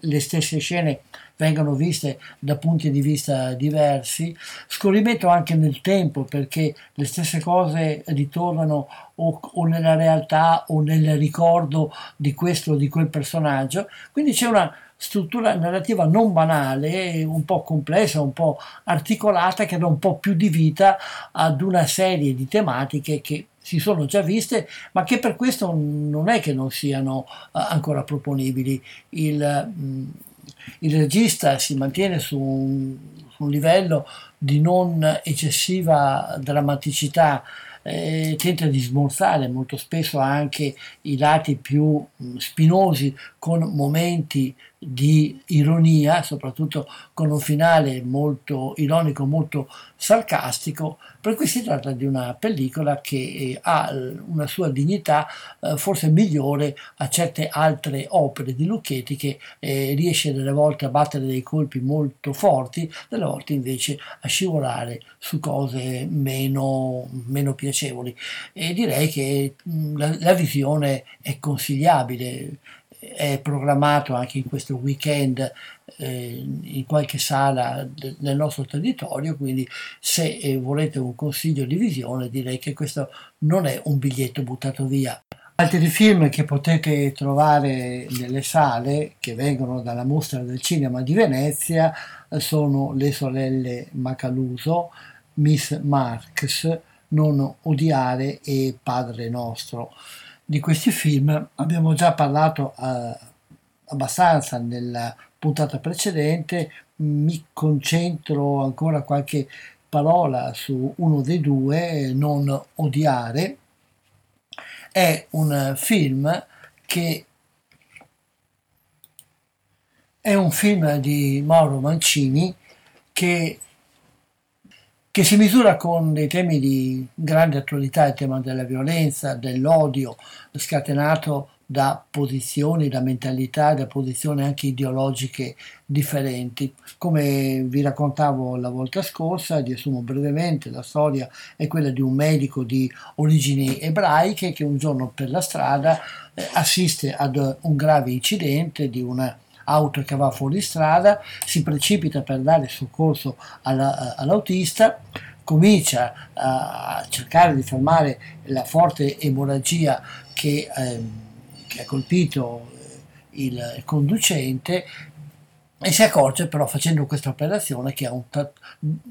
le stesse scene vengono viste da punti di vista diversi, scorrimento anche nel tempo perché le stesse cose ritornano o, o nella realtà o nel ricordo di questo o di quel personaggio, quindi c'è una struttura narrativa non banale, un po' complessa, un po' articolata, che dà un po' più di vita ad una serie di tematiche che si sono già viste, ma che per questo non è che non siano uh, ancora proponibili. Il, mh, il regista si mantiene su un, su un livello di non eccessiva drammaticità, eh, tenta di smorzare molto spesso anche i lati più mh, spinosi con momenti di ironia, soprattutto con un finale molto ironico, molto sarcastico, per cui si tratta di una pellicola che eh, ha una sua dignità eh, forse migliore a certe altre opere di Lucchetti che eh, riesce delle volte a battere dei colpi molto forti, delle volte invece a scivolare su cose meno, meno piacevoli. E direi che la, la visione è consigliabile è programmato anche in questo weekend eh, in qualche sala de- del nostro territorio, quindi se eh, volete un consiglio di visione direi che questo non è un biglietto buttato via. Altri film che potete trovare nelle sale che vengono dalla mostra del cinema di Venezia sono Le sorelle Macaluso, Miss Marx, Non odiare e Padre nostro di questi film abbiamo già parlato eh, abbastanza nella puntata precedente, mi concentro ancora qualche parola su uno dei due, Non odiare. È un film che è un film di Mauro Mancini che che si misura con dei temi di grande attualità, il tema della violenza, dell'odio, scatenato da posizioni, da mentalità, da posizioni anche ideologiche differenti. Come vi raccontavo la volta scorsa, riassumo brevemente, la storia è quella di un medico di origini ebraiche che un giorno per la strada eh, assiste ad un grave incidente di una auto che va fuori strada, si precipita per dare soccorso alla, all'autista, comincia a cercare di fermare la forte emorragia che, eh, che ha colpito eh, il conducente e si accorge però facendo questa operazione che ha tat-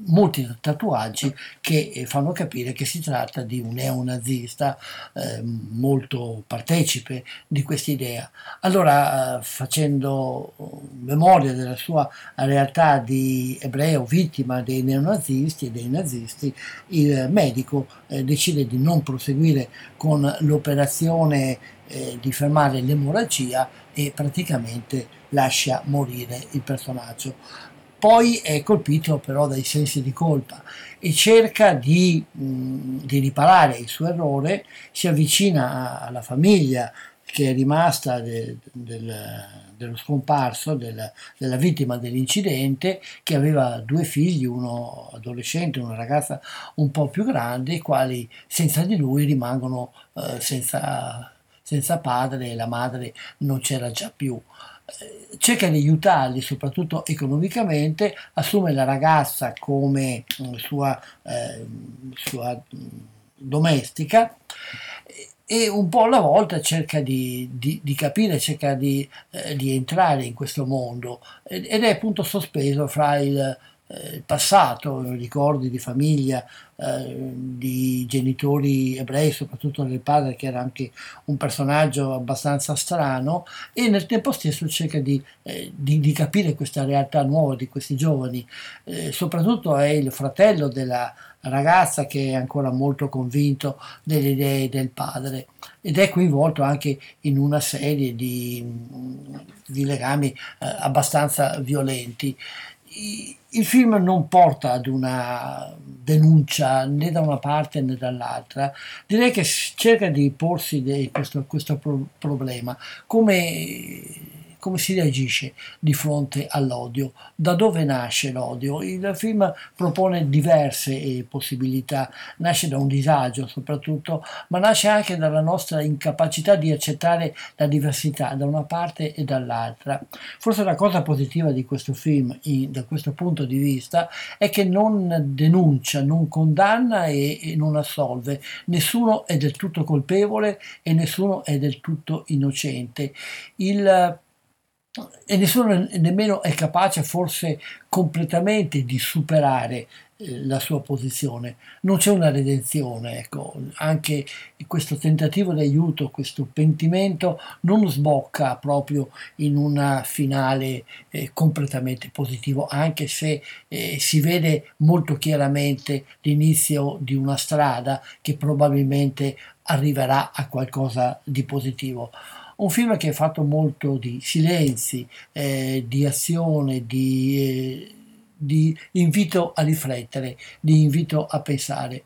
molti tatuaggi che eh, fanno capire che si tratta di un neonazista eh, molto partecipe di questa idea. Allora, eh, facendo memoria della sua realtà di ebreo vittima dei neonazisti e dei nazisti, il medico eh, decide di non proseguire con l'operazione eh, di fermare l'emorragia e praticamente lascia morire il personaggio. Poi è colpito però dai sensi di colpa e cerca di, mh, di riparare il suo errore, si avvicina alla famiglia che è rimasta de, del, dello scomparso della, della, vittima dell'incidente che aveva due figli, uno adolescente e una ragazza un po' più grande, i quali senza di lui rimangono eh, senza, senza padre e la madre non c'era già più cerca di aiutarli soprattutto economicamente, assume la ragazza come mm, sua, eh, sua mm, domestica e un po' alla volta cerca di, di, di capire, cerca di, eh, di, entrare in questo mondo. Ed è appunto sospeso fra il, eh, il passato, ricordi di famiglia, eh, di genitori ebrei, soprattutto del padre che era anche un personaggio abbastanza strano e nel tempo stesso cerca di, eh, di, di capire questa realtà nuova di questi giovani. Eh, soprattutto è il fratello della ragazza che è ancora molto convinto delle idee del padre ed è coinvolto anche in una serie di, di legami eh, abbastanza violenti il film non porta ad una denuncia né da una parte né dall'altra, direi che cerca di porsi questo, questo problema come come si reagisce di fronte all'odio, da dove nasce l'odio. Il film propone diverse eh, possibilità, nasce da un disagio soprattutto, ma nasce anche dalla nostra incapacità di accettare la diversità da una parte e dall'altra. Forse la cosa positiva di questo film, in, da questo punto di vista, è che non denuncia, non condanna e, e non assolve. Nessuno è del tutto colpevole e nessuno è del tutto innocente. Il e nessuno nemmeno è capace forse completamente di superare eh, la sua posizione. Non c'è una redenzione, ecco, anche questo tentativo di aiuto, questo pentimento non sbocca proprio in un finale eh, completamente positivo, anche se eh, si vede molto chiaramente l'inizio di una strada che probabilmente arriverà a qualcosa di positivo. Un film che è fatto molto di silenzi, eh, di azione, di, eh, di invito a riflettere, di invito a pensare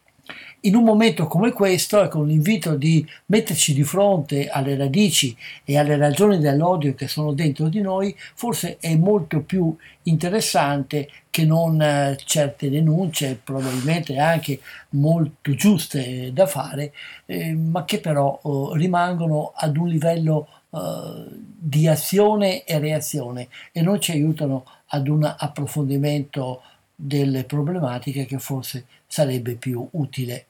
in un momento come questo, con l'invito di metterci di fronte alle radici e alle ragioni dell'odio che sono dentro di noi, forse è molto più interessante che non eh, certe denunce, probabilmente anche molto giuste da fare, eh, ma che però eh, rimangono ad un livello eh, di azione e reazione e non ci aiutano ad un approfondimento delle problematiche che forse sarebbe più utile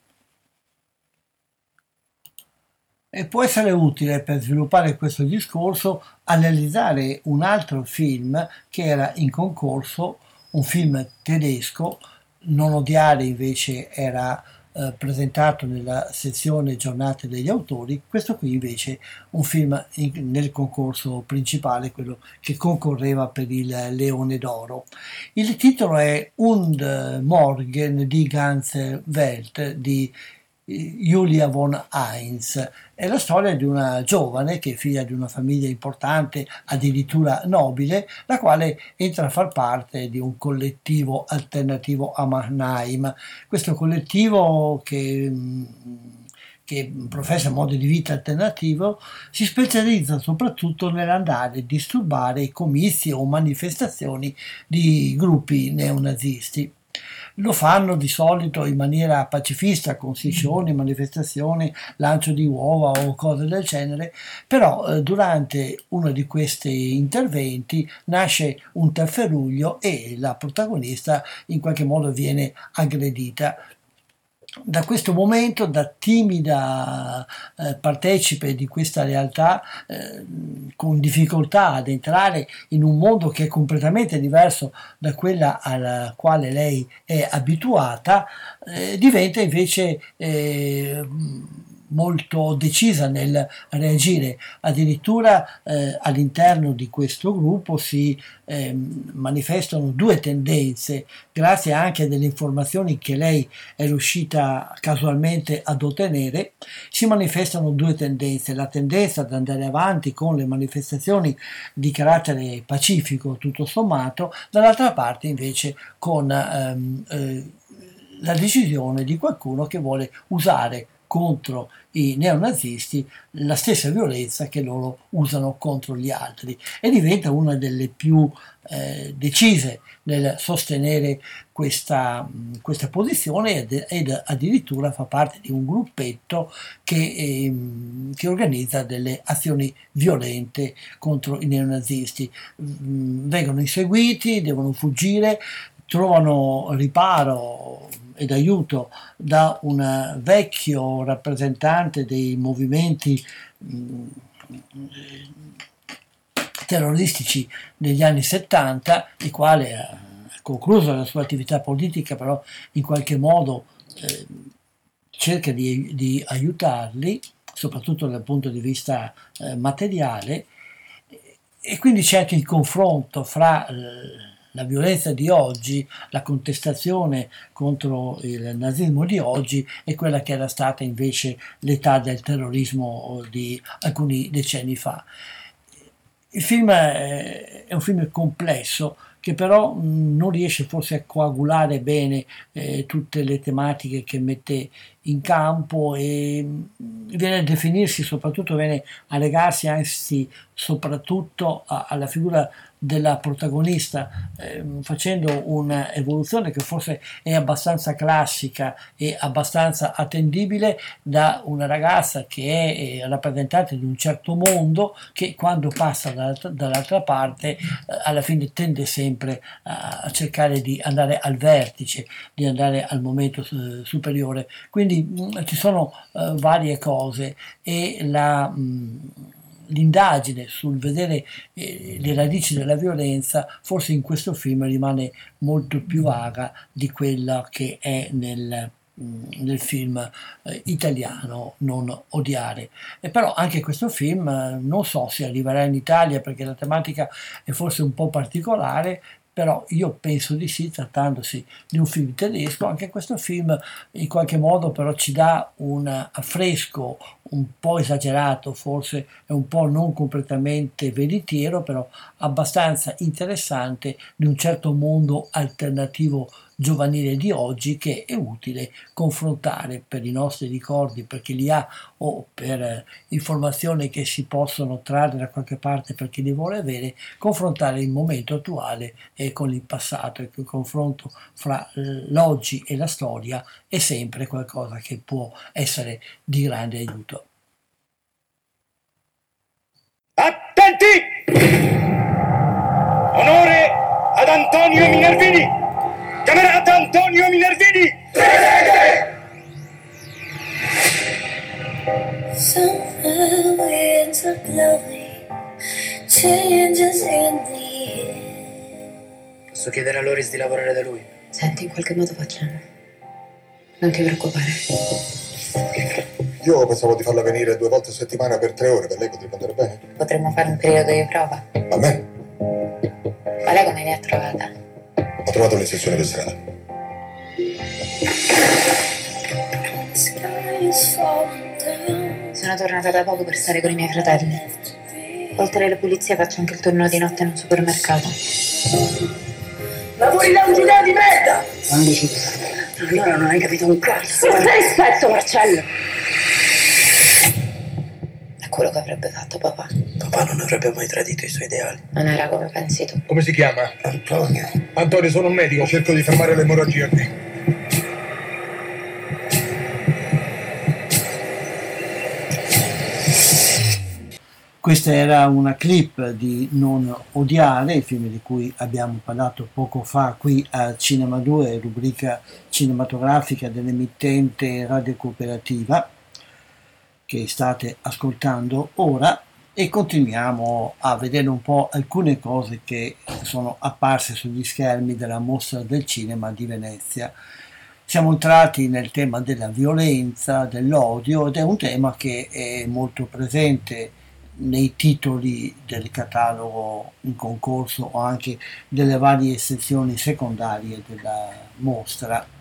E può essere utile per sviluppare questo discorso analizzare un altro film che era in concorso, un film tedesco, Non odiare invece era eh, presentato nella sezione giornate degli autori, questo qui invece un film in, nel concorso principale, quello che concorreva per il Leone d'Oro. Il titolo è Und Morgen di Ganz Welt di Julia von Heinz. È la storia di una giovane che è figlia di una famiglia importante, addirittura nobile, la quale entra a far parte di un collettivo alternativo a Mannheim. Questo collettivo che che professa modi di vita alternativo, si specializza soprattutto nell'andare a disturbare comizi o manifestazioni di gruppi neonazisti. Lo fanno di solito in maniera pacifista, con scissioni, manifestazioni, lancio di uova o cose del genere, però eh, durante uno di questi interventi nasce un tafferuglio e la protagonista in qualche modo viene aggredita da questo momento, da timida eh, partecipe di questa realtà, eh, con difficoltà ad entrare in un mondo che è completamente diverso da quella alla quale lei è abituata, eh, diventa invece eh, molto decisa nel reagire. Addirittura eh, all'interno di questo gruppo si eh, manifestano due tendenze, grazie anche a delle informazioni che lei è riuscita casualmente ad ottenere, si manifestano due tendenze. La tendenza ad andare avanti con le manifestazioni di carattere pacifico, tutto sommato, dall'altra parte invece con ehm, eh, la decisione di qualcuno che vuole usare contro i neonazisti la stessa violenza che loro usano contro gli altri e diventa una delle più eh, decise nel sostenere questa, questa posizione ed, addirittura fa parte di un gruppetto che, eh, che, organizza delle azioni violente contro i neonazisti. Vengono inseguiti, devono fuggire, trovano riparo ed aiuto da un vecchio rappresentante dei movimenti mm, terroristici degli anni 70, il quale ha concluso la sua attività politica, però in qualche modo eh, cerca di, di, aiutarli, soprattutto dal punto di vista eh, materiale, e quindi c'è anche il confronto fra eh, la violenza di oggi, la contestazione contro il nazismo di oggi e quella che era stata invece l'età del terrorismo di alcuni decenni fa. Il film è un film complesso che però non riesce forse a coagulare bene eh, tutte le tematiche che mette in campo e viene a definirsi, soprattutto viene a legarsi anzi soprattutto a, alla figura della protagonista, eh, facendo un'evoluzione che forse è abbastanza classica e abbastanza attendibile da una ragazza che è eh, rappresentante di un certo mondo che quando passa dall'altra, parte eh, alla fine tende sempre a cercare di andare al vertice, di andare al momento eh, superiore. Quindi mh, mm, ci sono eh, varie cose e la... Mh, mm, l'indagine sul vedere eh, le radici della violenza forse in questo film rimane molto più vaga di quella che è nel, mm, nel film eh, italiano Non odiare. E però anche questo film eh, non so se arriverà in Italia perché la tematica è forse un po' particolare, però io penso di sì, trattandosi di un film tedesco, anche questo film in qualche modo però ci dà un affresco un po' esagerato, forse è un po' non completamente veritiero, però abbastanza interessante di un certo mondo alternativo giovanile di oggi che è utile confrontare per i nostri ricordi, per chi li ha o per eh, informazioni che si possono trarre da qualche parte per chi li vuole avere, confrontare il momento attuale e con il passato e il confronto fra eh, l'oggi e la storia è sempre qualcosa che può essere di grande aiuto. Attenti! Onore ad Antonio Minervini! Camerata Antonio Minervini! Presente! Some winds are blowing, changes in the air. Posso chiedere a Loris di lavorare da lui? Senti, in qualche modo facciamo. Non ti preoccupare. Io pensavo di farla venire due volte a settimana per tre ore, per lei potrebbe andare bene? Potremmo fare un periodo di prova. A me? Ma lei come mi ha trovata? Ho trovato l'inserzione per strada. Sono tornata da poco per stare con i miei fratelli. Oltre alla pulizia faccio anche il turno di notte in un supermercato. Lavori da un giudeo di merda! Quando ci Allora non hai capito un cazzo. Ma rispetto, Marcello! Quello che avrebbe fatto papà. Papà non avrebbe mai tradito i suoi ideali. Non era come pensi tu. Come si chiama? Antonio. Antonio, sono un medico, cerco di fermare l'emorragia qui. Questa era una clip di Non odiare, il film di cui abbiamo parlato poco fa qui a Cinema 2, rubrica cinematografica dell'emittente Radio Cooperativa che state ascoltando ora e continuiamo a vedere un po' alcune cose che sono apparse sugli schermi della mostra del cinema di Venezia. Siamo entrati nel tema della violenza, dell'odio ed è un tema che è molto presente nei titoli del catalogo in concorso o anche delle varie sezioni secondarie della mostra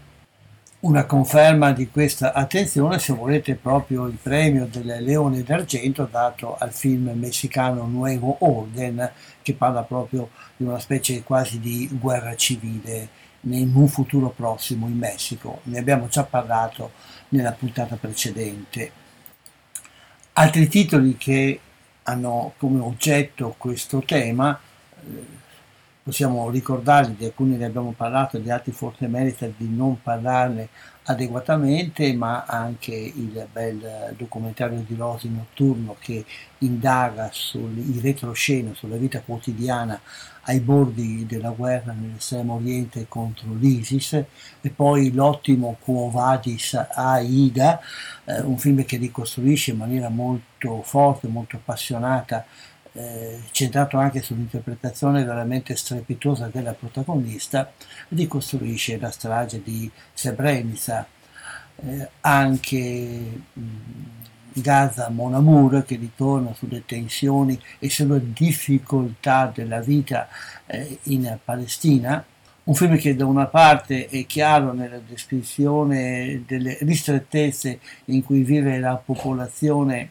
una conferma di questa attenzione, se volete, proprio il premio del Leone d'Argento dato al film messicano Nuevo Orden, che parla proprio di una specie quasi di guerra civile in un futuro prossimo in Messico. Ne abbiamo già parlato nella puntata precedente. Altri titoli che hanno come oggetto questo tema, eh, possiamo ricordarli, di alcuni ne abbiamo parlato, di altri forse merita di non parlarne adeguatamente, ma anche il bel documentario di Rosi Notturno che indaga sul retroscena, sulla vita quotidiana ai bordi della guerra nell'estremo oriente contro l'ISIS. E poi l'ottimo Quo Vadis Aida, eh, un film che ricostruisce in maniera molto forte, molto appassionata eh, centrato anche sull'interpretazione veramente strepitosa della protagonista, ricostruisce la strage di Srebrenica. Eh, anche mh, Gaza Mon Amour che ritorna sulle tensioni e sulle difficoltà della vita eh, in Palestina, un film che da una parte è chiaro nella descrizione delle ristrettezze in cui vive la popolazione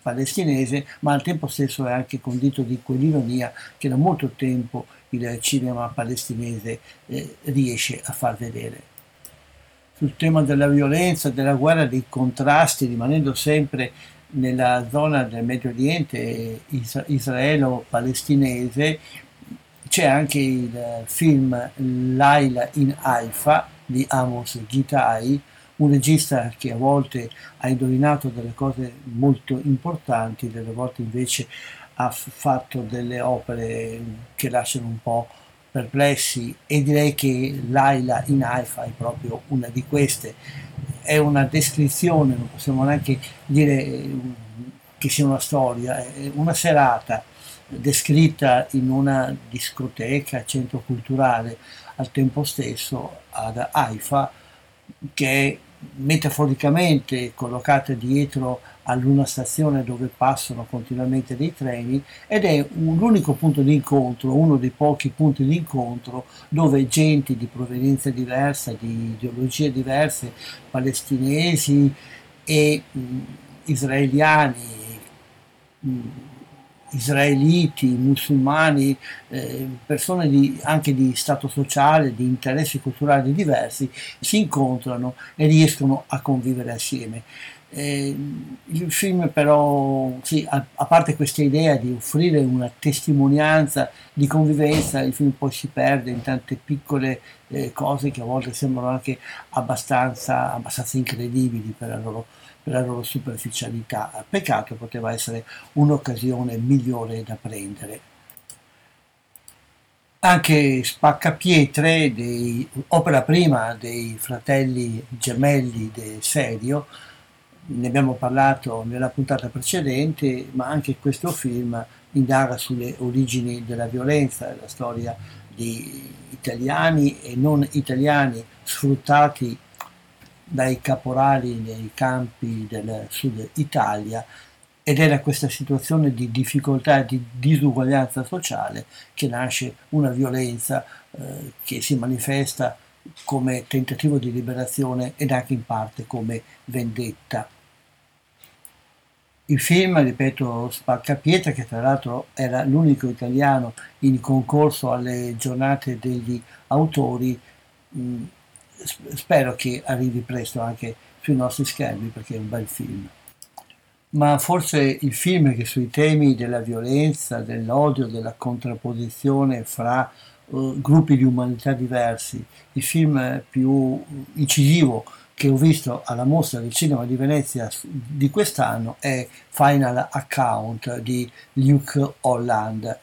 palestinese, ma al tempo stesso è anche condito di quell'ironia che da molto tempo il cinema palestinese eh, riesce a far vedere. Sul tema della violenza, della guerra, dei contrasti, rimanendo sempre nella zona del Medio Oriente israelo-palestinese, c'è anche il film Laila in Haifa di Amos Gitai, un regista che a volte ha indovinato delle cose molto importanti, delle volte invece ha fatto delle opere che lasciano un po' perplessi e direi che Laila in Haifa è proprio una di queste. È una descrizione, non possiamo neanche dire che sia una storia, è una serata descritta in una discoteca, centro culturale al tempo stesso ad Haifa, che è metaforicamente collocata dietro all'una stazione dove passano continuamente dei treni ed è un, l'unico punto di incontro, uno dei pochi punti di incontro dove gente di provenienza diversa, di ideologie diverse, palestinesi e mh, israeliani, mh, israeliti, musulmani, eh, persone di, anche di stato sociale, di interessi culturali diversi, si incontrano e riescono a convivere assieme. Eh, il film però, sì, a, a, parte questa idea di offrire una testimonianza di convivenza, il film poi si perde in tante piccole eh, cose che a volte sembrano anche abbastanza, abbastanza incredibili per la loro la loro superficialità. Peccato poteva essere un'occasione migliore da prendere. Anche Spaccapietre, dei, opera prima dei fratelli gemelli del Serio, ne abbiamo parlato nella puntata precedente, ma anche questo film indaga sulle origini della violenza, la storia di italiani e non italiani sfruttati dai caporali nei campi del sud Italia ed era questa situazione di difficoltà e di disuguaglianza sociale che nasce una violenza eh, che si manifesta come tentativo di liberazione ed anche in parte come vendetta. Il film, ripeto, Spacca che tra l'altro era l'unico italiano in concorso alle giornate degli autori, mh, spero che arrivi presto anche sui nostri schermi perché è un bel film. Ma forse il film che sui temi della violenza, dell'odio, della contrapposizione fra uh, gruppi di umanità diversi, il film più incisivo che ho visto alla mostra del cinema di Venezia di quest'anno è Final Account di Luke Holland.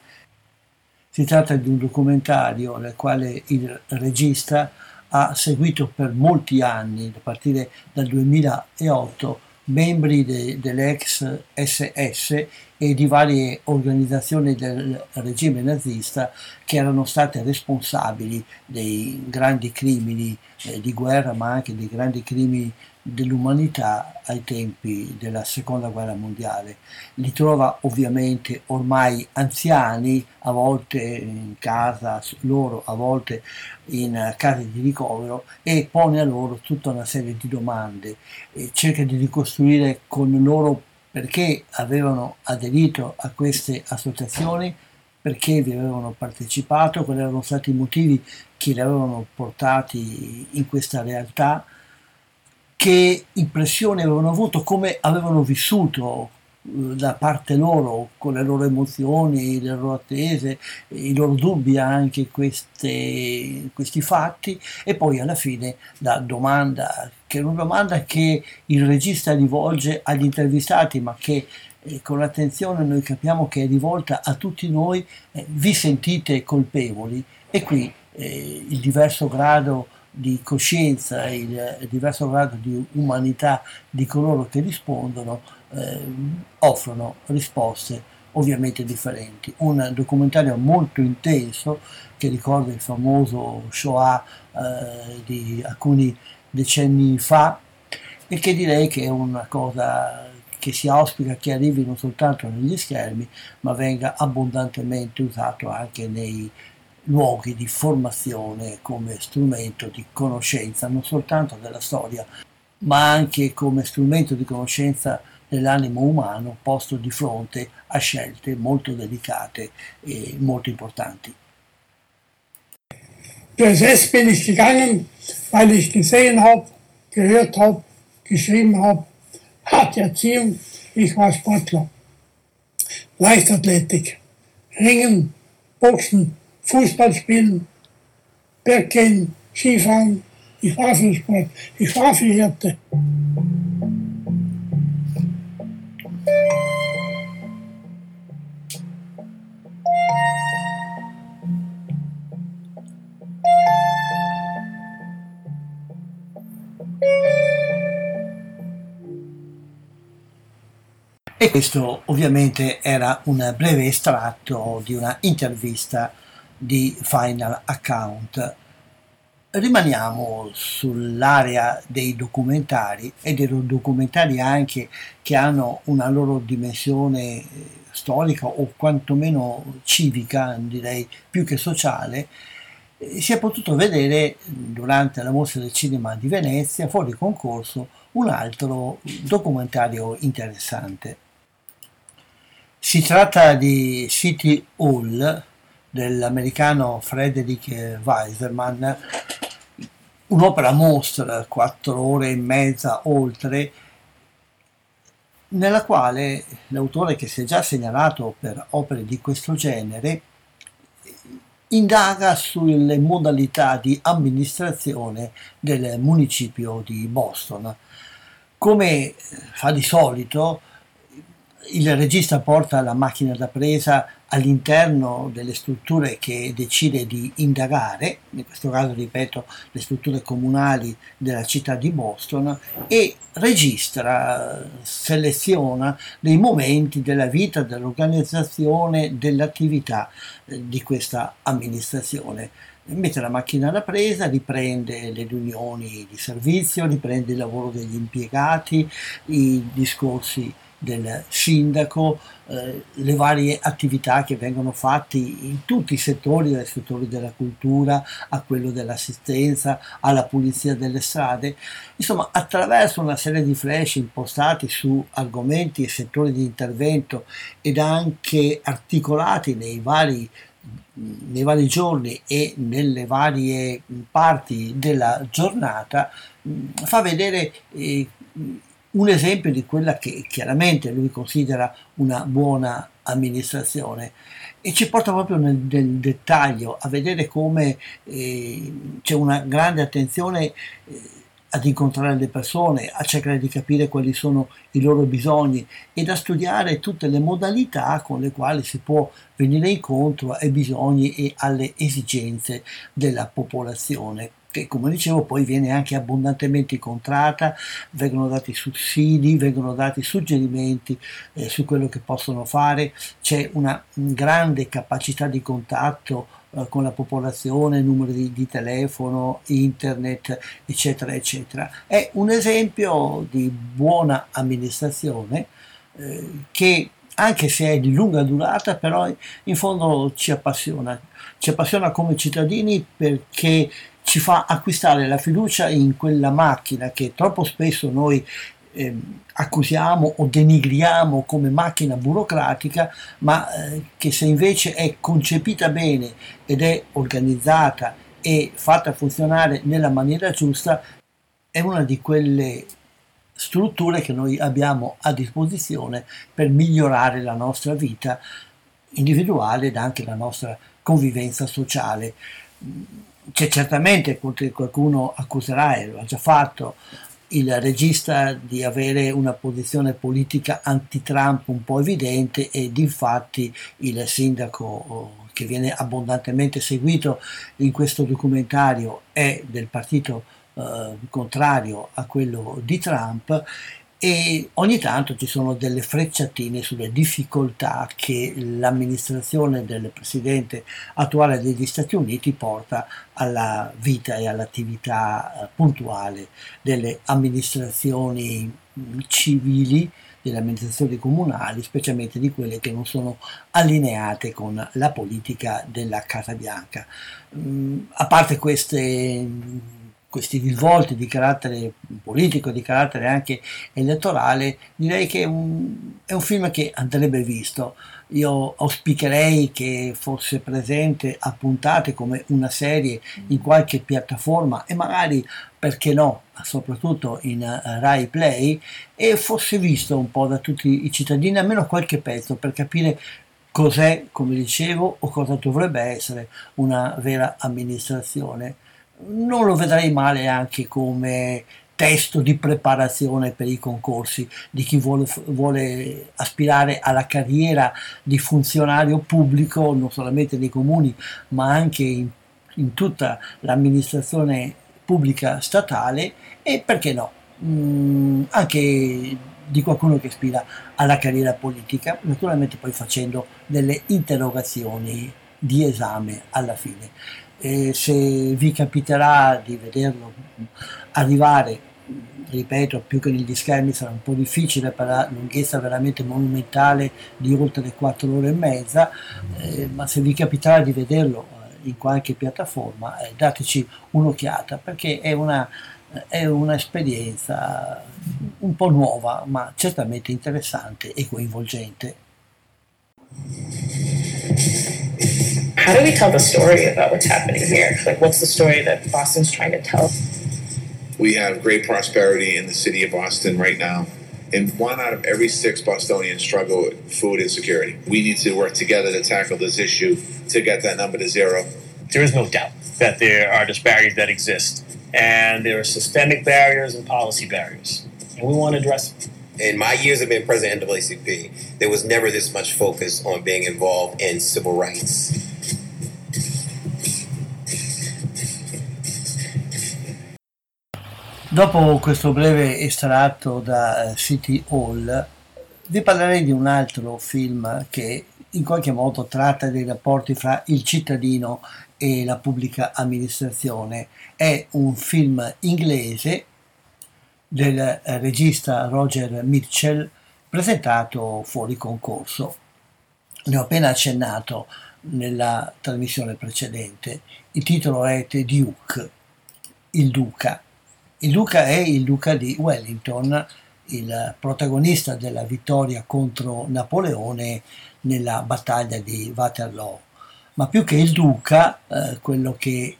Si tratta di un documentario nel quale il regista ha seguito per molti anni, a partire dal 2008, membri de, dell'ex SS e di varie organizzazioni del regime nazista che erano state responsabili dei grandi crimini eh, di guerra, ma anche dei grandi crimini dell'umanità ai tempi della seconda guerra mondiale. Li trova ovviamente ormai anziani, a volte in casa loro, a volte in case di ricovero e pone a loro tutta una serie di domande cerca di ricostruire con loro perché avevano aderito a queste associazioni, perché vi avevano partecipato, quali erano stati i motivi che li avevano portati in questa realtà, che impressioni avevano avuto, come avevano vissuto da parte loro, con le loro emozioni, le loro attese, i loro dubbi anche queste, questi fatti. E poi alla fine la domanda, che è una domanda che il regista rivolge agli intervistati ma che eh, con attenzione noi capiamo che è rivolta a tutti noi, eh, vi sentite colpevoli? E qui eh, il diverso grado di coscienza, il diverso grado di umanità di coloro che rispondono eh, offrono risposte ovviamente differenti. Un documentario molto intenso che ricorda il famoso Shoah eh, di alcuni decenni fa e che direi che è una cosa che si auspica che arrivi non soltanto negli schermi ma venga abbondantemente usato anche nei luoghi di formazione come strumento di conoscenza non soltanto della storia ma anche come strumento di conoscenza dell'animo umano posto di fronte a scelte molto delicate e molto importanti. Besetzt bin ich gegangen, weil ich gesehen habe, gehört habe, geschrieben habe, harte Erziehung, ich war Sportler. Leichtathletik, Ringen, Boxen, Fußball spielen, Berggehen, Skifahren, ich war für Sport, ich war für Härte. E questo ovviamente era un breve estratto di una intervista di Final Account. Rimaniamo sull'area dei documentari e dei documentari anche che hanno una loro dimensione eh, storica o quantomeno civica, direi più che sociale. Si è potuto vedere durante la mostra del cinema di Venezia, fuori concorso, un altro documentario interessante. Si tratta di City Hall dell'americano Frederick Weiserman, un'opera mostra, quattro ore e mezza oltre, nella quale l'autore che si è già segnalato per opere di questo genere indaga sulle modalità di amministrazione del municipio di Boston. Come fa di solito, il regista porta la macchina da presa all'interno delle strutture che decide di indagare, in questo caso ripeto le strutture comunali della città di Boston, e registra, seleziona dei momenti della vita, dell'organizzazione, dell'attività eh, di questa amministrazione. Mette la macchina da presa, riprende le riunioni di servizio, riprende il lavoro degli impiegati, i discorsi del sindaco, eh, le varie attività che vengono fatte in tutti i settori, dai settori della cultura a quello dell'assistenza, alla pulizia delle strade, insomma attraverso una serie di flash impostati su argomenti e settori di intervento ed anche articolati nei vari nei vari giorni e nelle varie parti della giornata fa vedere eh, un esempio di quella che chiaramente lui considera una buona amministrazione. E ci porta proprio nel, nel dettaglio a vedere come eh, c'è una grande attenzione eh, ad incontrare le persone, a cercare di capire quali sono i loro bisogni e da studiare tutte le modalità con le quali si può venire incontro ai bisogni e alle esigenze della popolazione che come dicevo poi viene anche abbondantemente incontrata, vengono dati sussidi, vengono dati suggerimenti eh, su quello che possono fare, c'è una grande capacità di contatto eh, con la popolazione, numeri di, di, telefono, internet, eccetera, eccetera. È un esempio di buona amministrazione eh, che anche se è di lunga durata, però in fondo ci appassiona. Ci appassiona come cittadini perché ci fa acquistare la fiducia in quella macchina che troppo spesso noi eh, accusiamo o denigriamo come macchina burocratica, ma eh, che se invece è concepita bene ed è organizzata e fatta funzionare nella maniera giusta, è una di quelle strutture che noi abbiamo a disposizione per migliorare la nostra vita individuale ed anche la nostra convivenza sociale. C'è certamente qualcuno accuserà, e lo ha già fatto, il regista di avere una posizione politica anti-Trump un po' evidente ed infatti il sindaco oh, che viene abbondantemente seguito in questo documentario è del partito eh, contrario a quello di Trump e ogni tanto ci sono delle frecciatine sulle difficoltà che l'amministrazione del presidente attuale degli Stati Uniti porta alla vita e all'attività eh, puntuale delle amministrazioni mm, civili delle amministrazioni comunali, specialmente di quelle che non sono allineate con la politica della Casa Bianca. Mm, a parte queste questi risvolti di carattere politico, di carattere anche elettorale, direi che è un, è un, film che andrebbe visto. Io auspicherei che fosse presente a puntate come una serie in qualche piattaforma e magari, perché no, soprattutto in uh, Rai Play, e fosse visto un po' da tutti i cittadini, almeno qualche pezzo, per capire cos'è, come dicevo, o cosa dovrebbe essere una vera amministrazione non lo vedrei male anche come testo di preparazione per i concorsi di chi vuole, vuole, aspirare alla carriera di funzionario pubblico, non solamente nei comuni, ma anche in, in tutta l'amministrazione pubblica statale e perché no, mh, mm, anche di qualcuno che aspira alla carriera politica, naturalmente poi facendo delle interrogazioni di esame alla fine e se vi capiterà di vederlo arrivare, ripeto, più che negli schermi sarà un po' difficile per la lunghezza veramente monumentale di oltre 4 ore e mezza, eh, ma se vi capiterà di vederlo eh, in qualche piattaforma, eh, dateci un'occhiata perché è una, è un'esperienza un po' nuova, ma certamente interessante e coinvolgente. How do we tell the story about what's happening here? Like, what's the story that Boston's trying to tell? We have great prosperity in the city of Boston right now. And one out of every six Bostonians struggle with food insecurity. We need to work together to tackle this issue to get that number to zero. There is no doubt that there are disparities that exist, and there are systemic barriers and policy barriers, and we want to address them. In my years of being president of NAACP, there was never this much focus on being involved in civil rights Dopo questo breve estratto da eh, City Hall, vi parlerei di un altro film che in qualche modo tratta dei rapporti fra il cittadino e la pubblica amministrazione. È un film inglese del regista Roger Mitchell presentato fuori concorso. Ne ho appena accennato nella trasmissione precedente. Il titolo è The Duke, il Duca il Duca è il Duca di Wellington, il protagonista della vittoria contro Napoleone nella battaglia di Waterloo. Ma più che il Duca, eh, quello che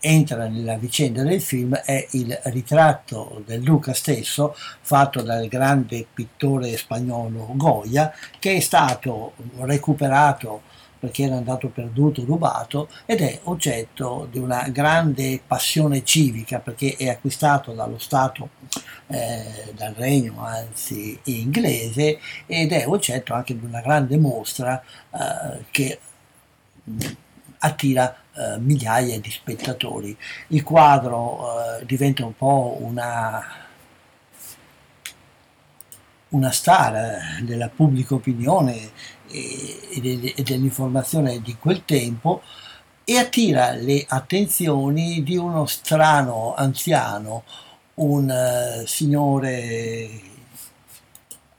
entra nella vicenda del film è il ritratto del Duca stesso fatto dal grande pittore spagnolo Goya che è stato recuperato perché era andato perduto, rubato, ed è oggetto di una grande passione civica perché è acquistato dallo Stato, eh, dal regno anzi inglese, ed è oggetto anche di una grande mostra eh, che attira eh, migliaia di spettatori. Il quadro eh, diventa un po' una una star eh, della pubblica opinione e, dell'informazione di quel tempo e attira le attenzioni di uno strano anziano, un uh, signore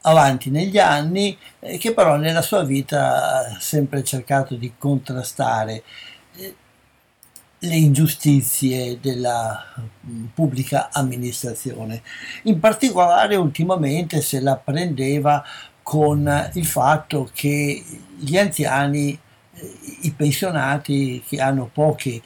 avanti negli anni, eh, che però nella sua vita ha sempre cercato di contrastare. Le ingiustizie della mm, pubblica amministrazione. In particolare ultimamente se la prendeva con il fatto che gli anziani, eh, i pensionati che hanno poche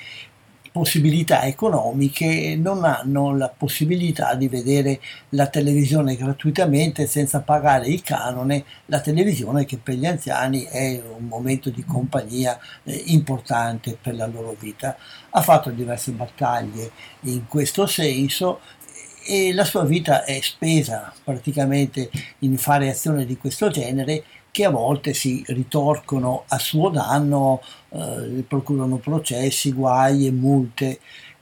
possibilità economiche non hanno la possibilità di vedere la televisione gratuitamente senza pagare il canone, la televisione che per gli anziani è un momento di compagnia eh, importante per la loro vita. Ha fatto diverse battaglie in questo senso e la sua vita è spesa praticamente in fare azioni di questo genere che a volte si ritorcono a suo danno, eh, procurano processi, guai e multe.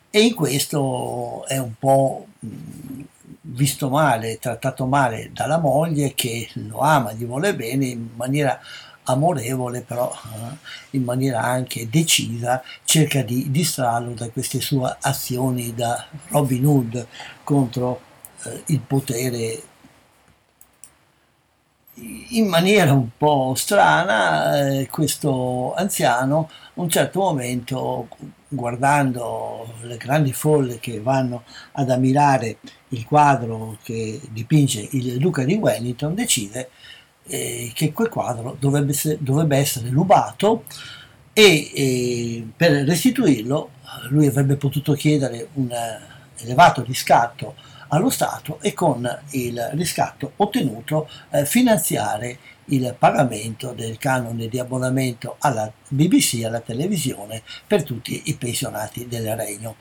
E in questo è un po' visto male, trattato male dalla moglie che lo ama, gli vuole bene in maniera amorevole, però eh, in maniera anche decisa, cerca di distrarlo da queste sue azioni da Robin Hood contro eh, il potere in maniera un po' strana eh, questo anziano a un certo momento guardando le grandi folle che vanno ad ammirare il quadro che dipinge il Duca di Wellington decide eh, che quel quadro dovrebbe essere, dovrebbe essere rubato e eh, per restituirlo lui avrebbe potuto chiedere un elevato riscatto allo Stato e con il riscatto ottenuto eh, finanziare il pagamento del canone di abbonamento alla BBC, alla televisione, per tutti i pensionati del Regno.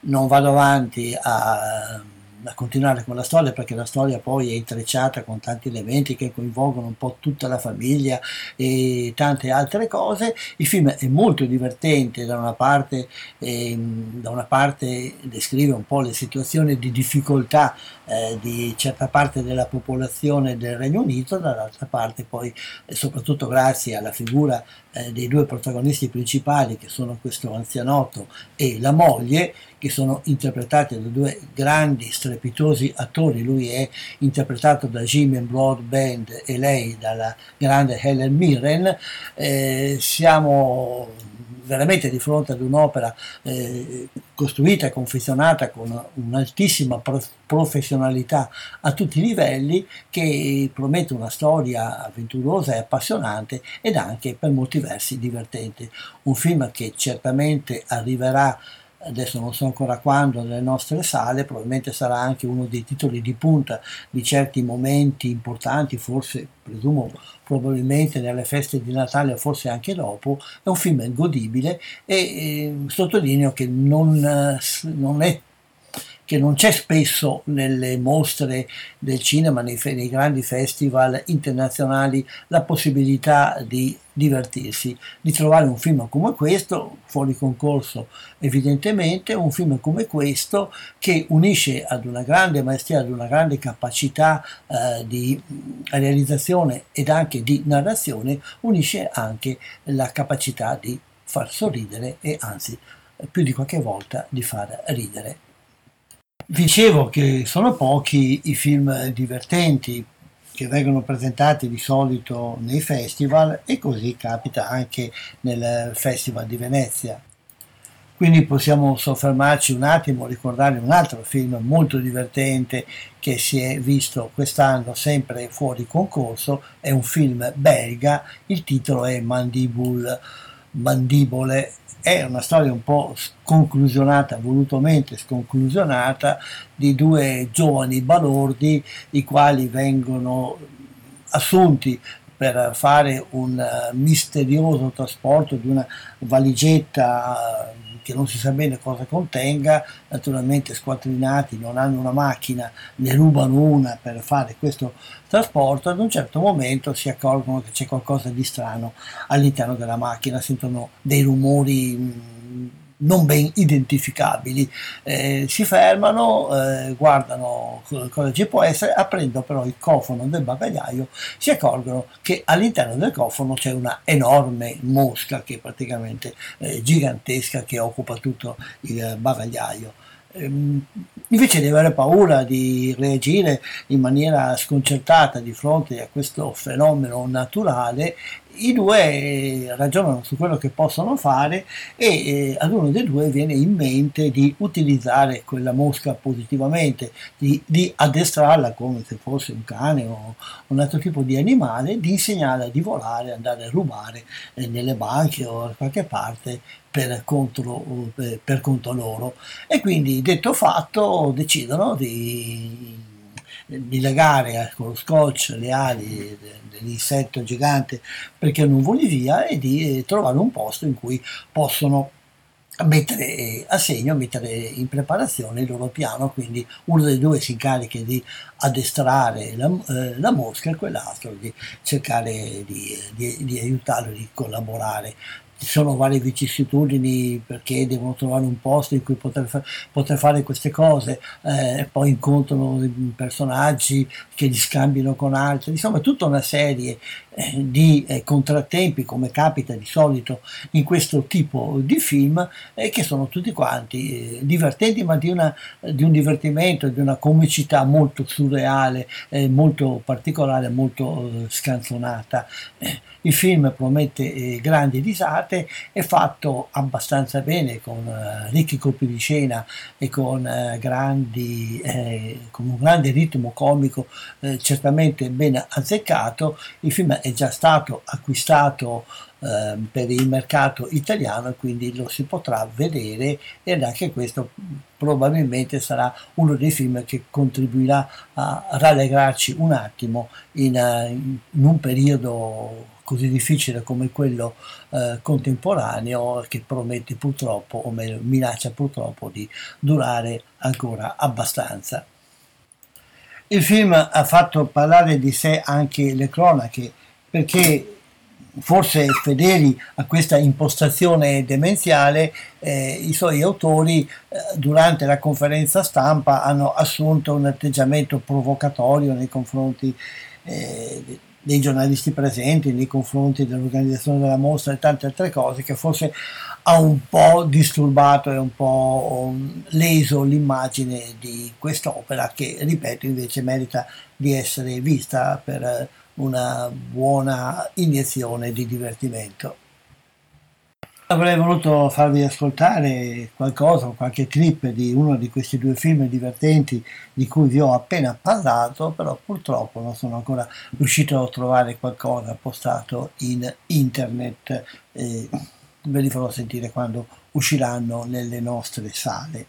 Non vado avanti a a continuare con la storia perché la storia poi è intrecciata con tanti elementi che coinvolgono un po' tutta la famiglia e tante altre cose. Il film è molto divertente, da una parte, eh, da una parte descrive un po' le situazioni di difficoltà eh, di certa parte della popolazione del Regno Unito, dall'altra parte poi soprattutto grazie alla figura eh, dei due protagonisti principali che sono questo anzianotto e la moglie che sono interpretati da due grandi strepitosi attori. Lui è interpretato da Jimmy Broadband e lei dalla grande Helen Mirren. Eh, siamo veramente di fronte ad un'opera eh, costruita e confezionata con un'altissima professionalità a tutti i livelli che promette una storia avventurosa e appassionante ed anche per molti versi divertente. Un film che certamente arriverà adesso non so ancora quando, nelle nostre sale, probabilmente sarà anche uno dei titoli di punta di certi momenti importanti, forse, presumo, probabilmente nelle feste di Natale o forse anche dopo, è un film godibile e eh, sottolineo che non, non è che non c'è spesso nelle mostre del cinema, nei, nei, grandi festival internazionali, la possibilità di divertirsi, di trovare un film come questo, fuori concorso evidentemente, un film come questo che unisce ad una grande maestria, ad una grande capacità eh, di realizzazione ed anche di narrazione, unisce anche la capacità di far sorridere e anzi più di qualche volta di far ridere. Dicevo che sono pochi i film divertenti che vengono presentati di solito nei festival e così capita anche nel Festival di Venezia. Quindi possiamo soffermarci un attimo, ricordare un altro film molto divertente che si è visto quest'anno sempre fuori concorso, è un film belga, il titolo è Mandibule, Mandibole è una storia un po' sconclusionata, volutamente sconclusionata, di due giovani balordi i quali vengono assunti per fare un misterioso trasporto di una valigetta che non si sa bene cosa contenga, naturalmente squattrinati, non hanno una macchina, ne rubano una per fare questo trasporto, ad un certo momento si accorgono che c'è qualcosa di strano all'interno della macchina, sentono dei rumori non ben identificabili. Eh, si fermano, eh, guardano cosa ci può essere, aprendo però il cofono del bagagliaio si accorgono che all'interno del cofono c'è una enorme mosca che è praticamente eh, gigantesca che occupa tutto il bagagliaio. Ehm, invece di avere paura di reagire in maniera sconcertata di fronte a questo fenomeno naturale, i due ragionano su quello che possono fare e eh, ad uno dei due viene in mente di utilizzare quella mosca positivamente, di, di addestrarla come se fosse un cane o un altro tipo di animale, di insegnarla di volare, andare a rubare eh, nelle banche o da qualche parte per conto, per conto loro. E quindi detto fatto decidono di di legare con lo scotch le ali dell'insetto gigante perché non voli via e di trovare un posto in cui possono mettere a segno, mettere in preparazione il loro piano, quindi uno dei due si incarica di addestrare la, eh, la mosca e quell'altro di cercare di, di, di aiutarlo, di collaborare ci sono varie vicissitudini perché devono trovare un posto in cui poter, fa- poter fare queste cose, eh, poi incontrano personaggi che li scambiano con altri, insomma tutta una serie di eh, contrattempi come capita di solito in questo tipo di film eh, che sono tutti quanti eh, divertenti ma di, una, di, un divertimento, di una comicità molto surreale, eh, molto particolare, molto scanzonata. Il film promette grandi risate, è fatto abbastanza bene con ricchi colpi di scena e con, grandi, con un grande ritmo comico certamente ben azzeccato. Il film è già stato acquistato eh, per il mercato italiano e quindi lo si potrà vedere ed anche questo probabilmente sarà uno dei film che contribuirà a rallegrarci un attimo in, in un periodo così difficile come quello eh, contemporaneo che promette purtroppo o meglio minaccia purtroppo di durare ancora abbastanza. Il film ha fatto parlare di sé anche le cronache perché forse fedeli a questa impostazione demenziale, eh, i suoi autori eh, durante la conferenza stampa hanno assunto un atteggiamento provocatorio nei confronti eh, dei giornalisti presenti, nei confronti dell'organizzazione della mostra e tante altre cose che forse ha un po' disturbato e un po' leso l'immagine di quest'opera che, ripeto, invece merita di essere vista per una buona iniezione di divertimento. Avrei voluto farvi ascoltare qualcosa, qualche clip di uno di questi due film divertenti di cui vi ho appena parlato, però purtroppo non sono ancora riuscito a trovare qualcosa postato in internet. Eh, ve li farò sentire quando usciranno nelle nostre sale.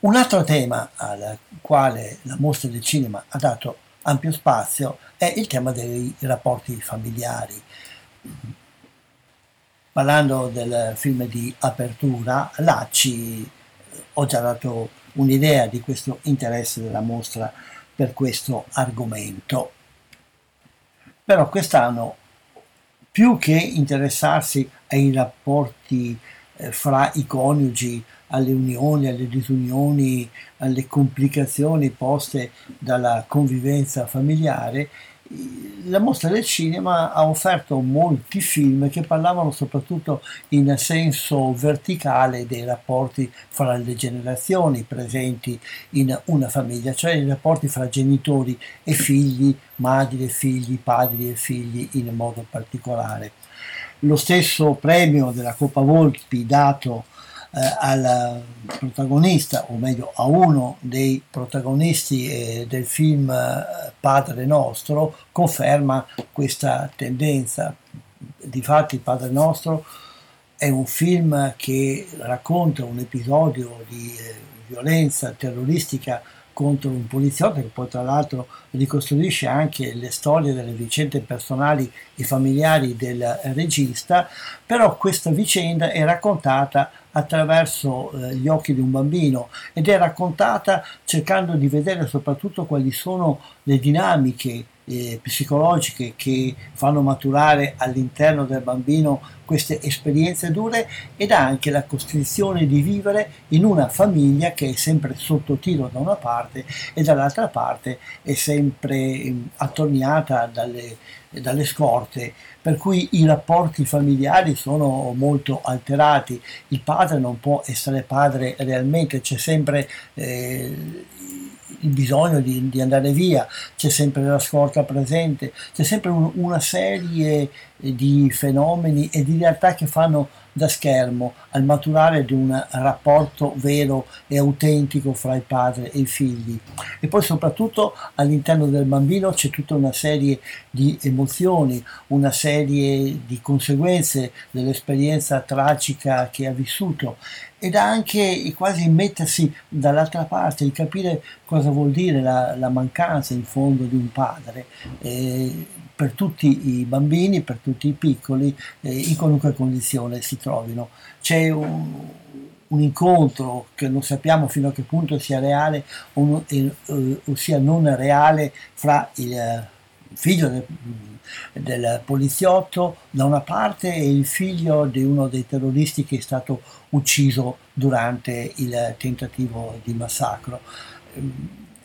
Un altro tema al quale la mostra del cinema ha dato ampio spazio è il tema dei rapporti familiari. Parlando del film di apertura, là ci ho già dato un'idea di questo interesse della mostra per questo argomento. Però quest'anno, più che interessarsi ai rapporti eh, fra i coniugi, alle unioni, alle disunioni, alle complicazioni poste dalla convivenza familiare, la mostra del cinema ha offerto molti film che parlavano soprattutto in senso verticale dei rapporti fra le generazioni presenti in una famiglia, cioè i rapporti fra genitori e figli, madri e figli, padri e figli in modo particolare. Lo stesso premio della Coppa Volpi dato al protagonista, o meglio a uno dei protagonisti eh, del film eh, Padre Nostro, conferma questa tendenza. Difatti Padre Nostro è un film che racconta un episodio di eh, violenza terroristica contro un poliziotto che poi tra l'altro ricostruisce anche le storie delle vicende personali e familiari del regista, però questa vicenda è raccontata attraverso eh, gli occhi di un bambino ed è raccontata cercando di vedere soprattutto quali sono le dinamiche eh, psicologiche che fanno maturare all'interno del bambino queste esperienze dure ed anche la costrizione di vivere in una famiglia che è sempre sotto tiro da una parte e dall'altra parte è sempre eh, attorniata dalle, dalle scorte. Per cui i rapporti familiari sono molto alterati. Il padre non può essere padre realmente c'è sempre eh, il bisogno di, di, andare via, c'è sempre la scorta presente, c'è sempre un, una serie di fenomeni e di realtà che fanno da schermo al maturare di un rapporto vero e autentico fra il padre e i figli. E poi soprattutto all'interno del bambino c'è tutta una serie di emozioni, una serie di conseguenze dell'esperienza tragica che ha vissuto ed anche quasi mettersi dall'altra parte, di capire cosa vuol dire la, la mancanza in fondo di un padre. Eh, per tutti i bambini, per tutti i piccoli, eh, in qualunque condizione si trovino. C'è un, un, incontro che non sappiamo fino a che punto sia reale o, eh, o sia non reale fra il eh, figlio del, del poliziotto da una parte e il figlio di uno dei terroristi che è stato ucciso durante il tentativo di massacro.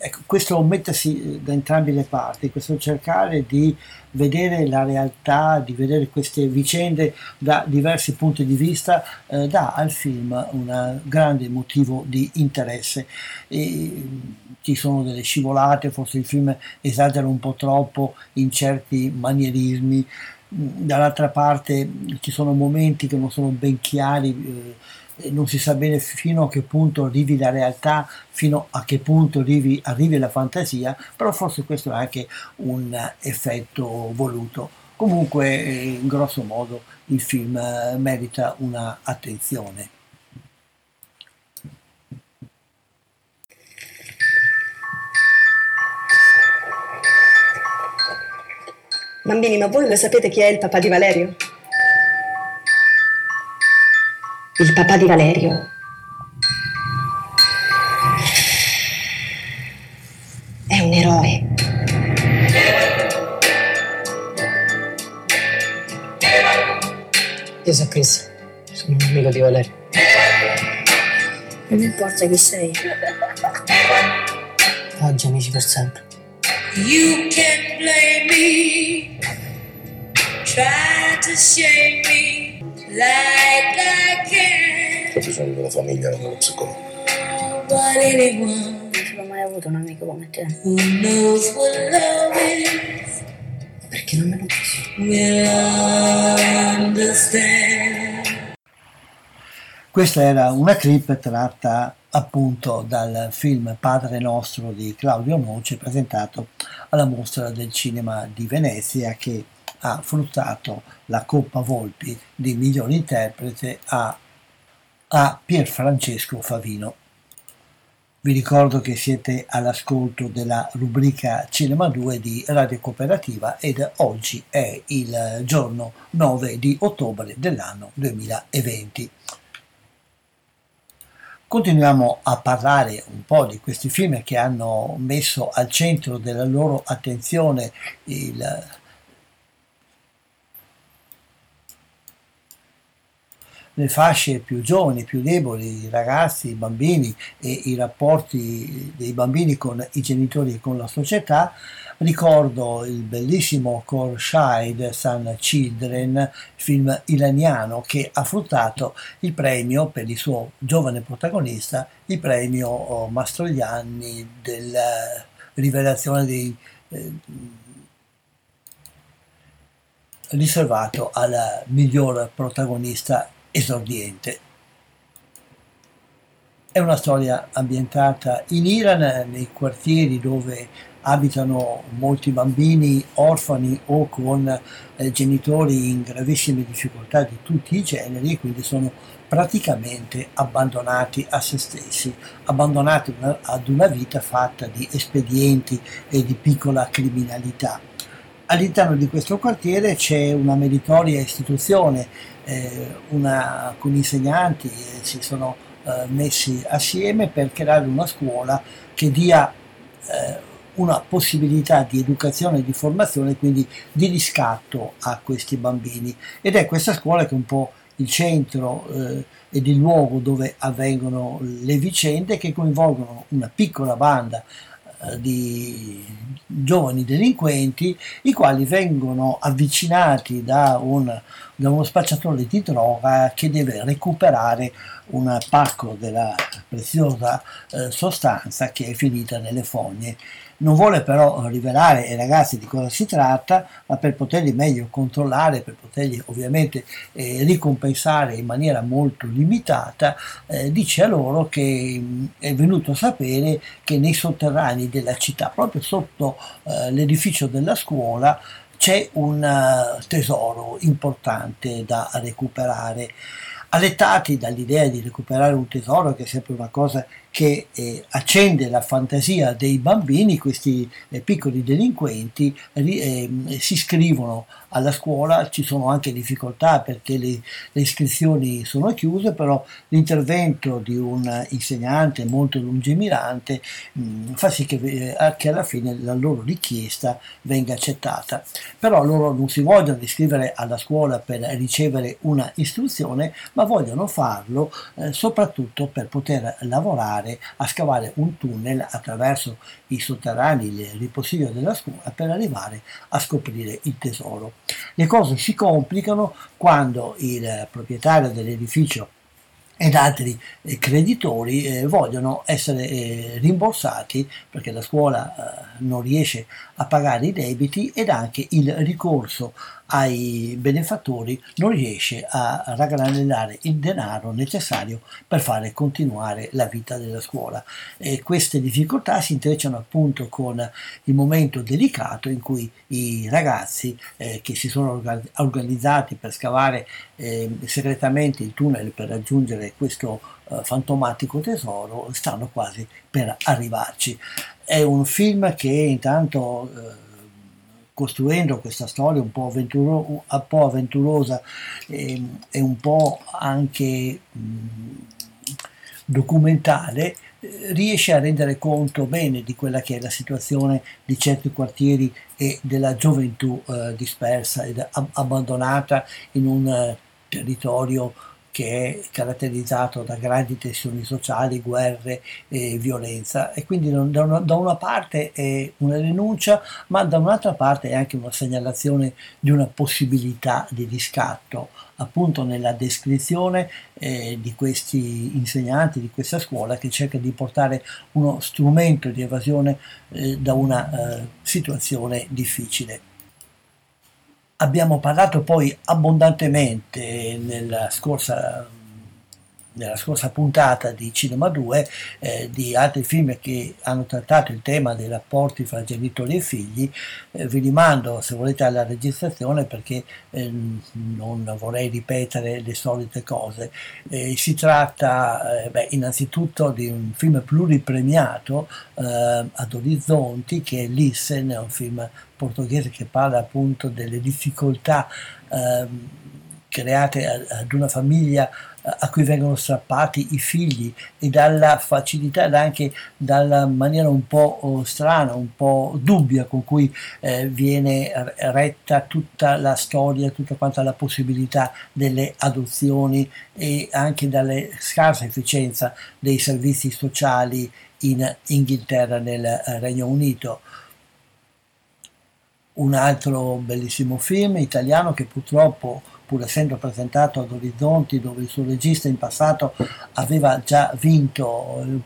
Ecco, questo mettersi da entrambe le parti, questo cercare di vedere la realtà, di vedere queste vicende da diversi punti di vista, eh, dà al film un grande motivo di interesse. E ci sono delle scivolate, forse il film esagera un po' troppo in certi manierismi, dall'altra parte ci sono momenti che non sono ben chiari. Eh, non si sa bene fino a che punto arrivi la realtà, fino a che punto arrivi, arrivi la fantasia, però forse questo è anche un effetto voluto. Comunque, in grosso modo, il film eh, merita una attenzione. Bambini, ma voi lo sapete chi è il papà di Valerio? Il papà di Valerio. È un eroe. Io so Chris, sono un amico di Valerio. Non importa chi sei. Oggi amici per sempre. You can blame me, try to shame me like I Ho bisogno della famiglia, non dello psicologo. Non l'ho mai avuto un amico come te. Perché non me lo dici? Questa era una clip tratta appunto dal film Padre Nostro di Claudio Noce presentato alla mostra del cinema di Venezia che ha fruttato la Coppa Volpi di miglior interprete a, a Pierfrancesco Favino. Vi ricordo che siete all'ascolto della rubrica Cinema 2 di Radio Cooperativa ed oggi è il giorno 9 di ottobre dell'anno 2020. Continuiamo a parlare un po' di questi film che hanno messo al centro della loro attenzione il, le fasce più giovani, più deboli, i ragazzi, i bambini e i rapporti dei bambini con i genitori e con la società, ricordo il bellissimo Corshide Sun Children, film iraniano che ha fruttato il premio per il suo giovane protagonista, il premio oh, Mastroianni della rivelazione dei eh, riservato al miglior protagonista esordiente. È una storia ambientata in Iran, nei quartieri dove abitano molti bambini orfani o con eh, genitori in gravissime difficoltà di tutti i generi e quindi sono praticamente abbandonati a se stessi, abbandonati una, ad una vita fatta di espedienti e di piccola criminalità. All'interno di questo quartiere c'è una meritoria istituzione, una, alcuni insegnanti eh, si sono eh, messi assieme per creare una scuola che dia eh, una possibilità di educazione e di formazione, quindi di riscatto a questi bambini. Ed è questa scuola che è un po' il centro eh, ed il luogo dove avvengono le vicende che coinvolgono una piccola banda eh, di giovani delinquenti i quali vengono avvicinati da, un, da uno spacciatore di droga che deve recuperare un pacco della preziosa eh, sostanza che è finita nelle fogne. Non vuole però rivelare ai ragazzi di cosa si tratta, ma per poterli meglio controllare, per poterli ovviamente eh, ricompensare in maniera molto limitata, eh, dice a loro che mh, è venuto a sapere che nei sotterranei della città, proprio sotto eh, l'edificio della scuola, c'è un uh, tesoro importante da recuperare. Allettati dall'idea di recuperare un tesoro, che è sempre una cosa che eh, accende la fantasia dei bambini, questi eh, piccoli delinquenti eh, si iscrivono alla scuola, ci sono anche difficoltà perché le, le, iscrizioni sono chiuse, però l'intervento di un insegnante molto lungimirante mh, mm, fa sì che, eh, che, alla fine la loro richiesta venga accettata. Però loro non si vogliono iscrivere alla scuola per ricevere una istruzione, ma vogliono farlo eh, soprattutto per poter lavorare provare a scavare un tunnel attraverso i sotterranei, il ripostiglio della scuola per arrivare a scoprire il tesoro. Le cose si complicano quando il proprietario dell'edificio ed altri eh, creditori eh, vogliono essere eh, rimborsati perché la scuola eh, non riesce a pagare i debiti ed anche il ricorso ai benefattori non riesce a raggranellare il denaro necessario per fare continuare la vita della scuola. E queste difficoltà si intrecciano appunto con il momento delicato in cui i ragazzi eh, che si sono organizzati per scavare eh, segretamente il tunnel per raggiungere questo eh, fantomatico tesoro stanno quasi per arrivarci. È un film che intanto eh, costruendo questa storia un po', avventuro, un po avventurosa e, ehm, e, un po' anche mh, documentale, eh, riesce a rendere conto bene di quella che è la situazione di certi quartieri e della gioventù eh, dispersa ed ab- abbandonata in un eh, territorio che è caratterizzato da grandi tensioni sociali, guerre e violenza e quindi da una, da una, parte è una denuncia ma da un'altra parte è anche una segnalazione di una possibilità di riscatto appunto nella descrizione eh, di questi insegnanti di questa scuola che cerca di portare uno strumento di evasione eh, da una eh, situazione difficile. Abbiamo parlato poi abbondantemente nella scorsa, nella scorsa puntata di Cinema 2 eh, di altri film che hanno trattato il tema dei rapporti fra genitori e figli. Eh, vi rimando, se volete, alla registrazione perché eh, non vorrei ripetere le solite cose. Eh, si tratta eh, beh, innanzitutto di un film pluripremiato eh, ad Orizzonti che è Listen, è un film portoghese che parla appunto delle difficoltà ehm, create ad una famiglia a cui vengono strappati i figli e dalla facilità ed anche dalla maniera un po' oh, strana, un po' dubbia con cui eh, viene retta tutta la storia, tutta quanta la possibilità delle adozioni e anche dalla scarsa efficienza dei servizi sociali in Inghilterra nel eh, Regno Unito. Un altro bellissimo film italiano che purtroppo pur essendo presentato ad Orizzonti dove il suo regista in passato aveva già vinto un,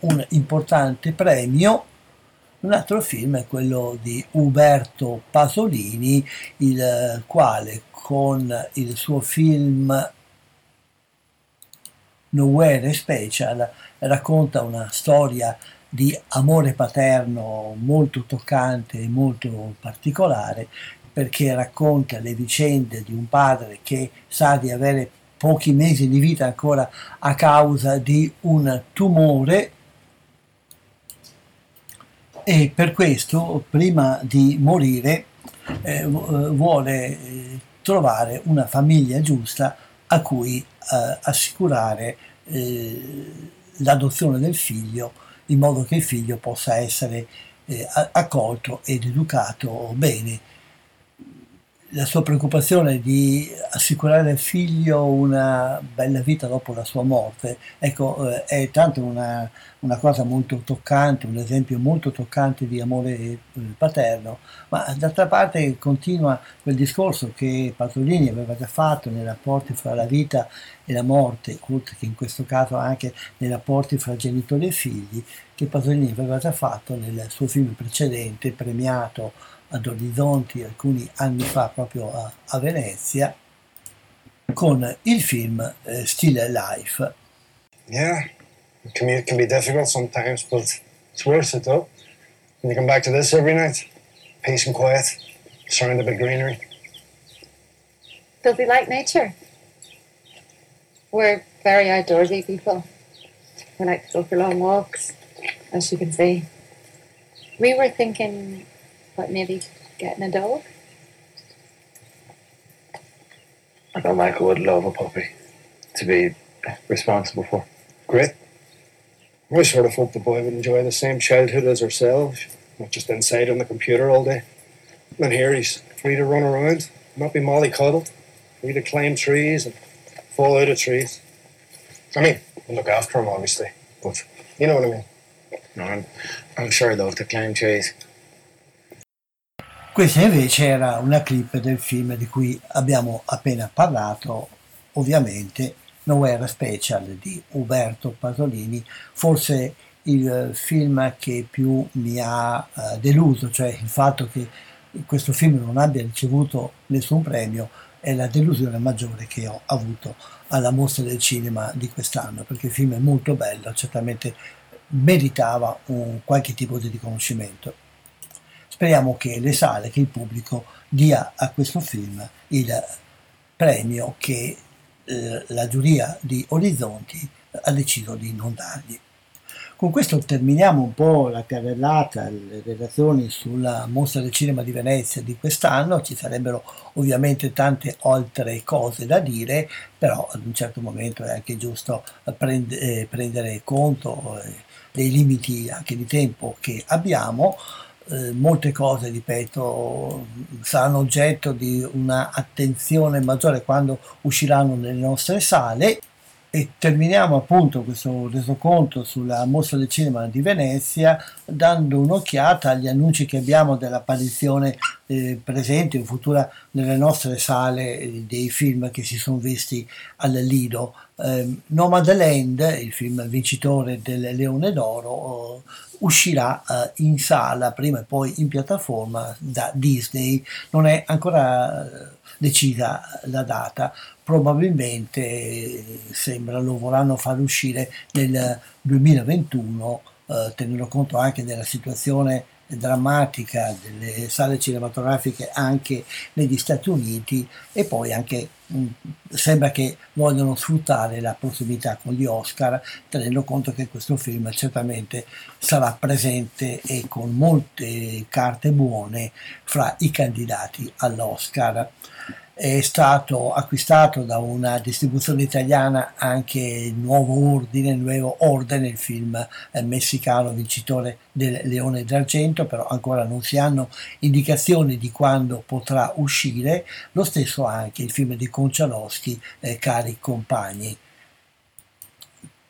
un importante premio un altro film è quello di Uberto Pasolini il quale con il suo film Nowhere Special racconta una storia di amore paterno molto toccante e molto particolare perché racconta le vicende di un padre che sa di avere pochi mesi di vita ancora a causa di un tumore e per questo prima di morire eh, vuole eh, trovare una famiglia giusta a cui eh, assicurare eh, l'adozione del figlio in modo che il figlio possa essere eh, accolto ed educato bene. La sua preoccupazione di assicurare al figlio una bella vita dopo la sua morte, ecco, eh, è tanto una, una, cosa molto toccante, un esempio molto toccante di amore eh, paterno, ma d'altra parte continua quel discorso che Pasolini aveva già fatto nei rapporti fra la vita e la morte, oltre che in questo caso anche nei rapporti fra genitori e figli, che Pasolini aveva già fatto nel suo film precedente, premiato ad Orizzonti alcuni anni fa proprio a, a Venezia con il film eh, Still Life. Yeah, commute can be difficult sometimes, but it's worth it though. When you come back to this every night, peace and quiet, surrounded by greenery. They'll be like nature? We're very outdoorsy people. We like to go for long walks, as you can see. We were thinking but maybe getting a dog? I thought Michael would love a puppy to be responsible for. Great. We sort of hoped the boy would enjoy the same childhood as ourselves, not just inside on the computer all day. And here he's free to run around, not be mollycoddled, free to climb trees and fall out of trees. I mean, we look after him, obviously, but you know what I mean. No, I'm, I'm sure they'll have to climb trees. Questa invece era una clip del film di cui abbiamo appena parlato, ovviamente Nowhere Special di Uberto Pasolini, forse il film che più mi ha uh, deluso, cioè il fatto che questo film non abbia ricevuto nessun premio è la delusione maggiore che ho avuto alla mostra del cinema di quest'anno, perché il film è molto bello, certamente meritava un qualche tipo di riconoscimento. Speriamo che le sale, che il pubblico dia a questo film il premio che eh, la giuria di Orizzonti ha deciso di non dargli. Con questo terminiamo un po' la carrellata, le relazioni sulla mostra del cinema di Venezia di quest'anno, ci sarebbero ovviamente tante altre cose da dire, però ad un certo momento è anche giusto prend- eh, prendere conto eh, dei limiti anche di tempo che abbiamo. Eh, molte cose, ripeto, saranno oggetto di un'attenzione maggiore quando usciranno nelle nostre sale e terminiamo appunto questo resoconto sulla mostra del cinema di Venezia dando un'occhiata agli annunci che abbiamo dell'apparizione eh, presente o futura nelle nostre sale eh, dei film che si sono visti al Lido. Eh, Nomadland, il film vincitore del Leone d'Oro, uscirà uh, in sala, prima e poi in piattaforma da Disney. Non è ancora eh, decisa la data, probabilmente eh, sembra lo vorranno far uscire nel 2021, uh, tenendo conto anche della situazione drammatica delle sale cinematografiche anche negli Stati Uniti e poi anche mm, sembra che vogliono sfruttare la prossimità con gli Oscar tenendo conto che questo film certamente sarà presente e con molte carte buone fra i candidati all'Oscar è stato acquistato da una distribuzione italiana anche il nuovo ordine, il nuovo ordine, il film eh, messicano vincitore del Leone d'Argento, però ancora non si hanno indicazioni di quando potrà uscire, lo stesso anche il film di Concialoschi, eh, Cari compagni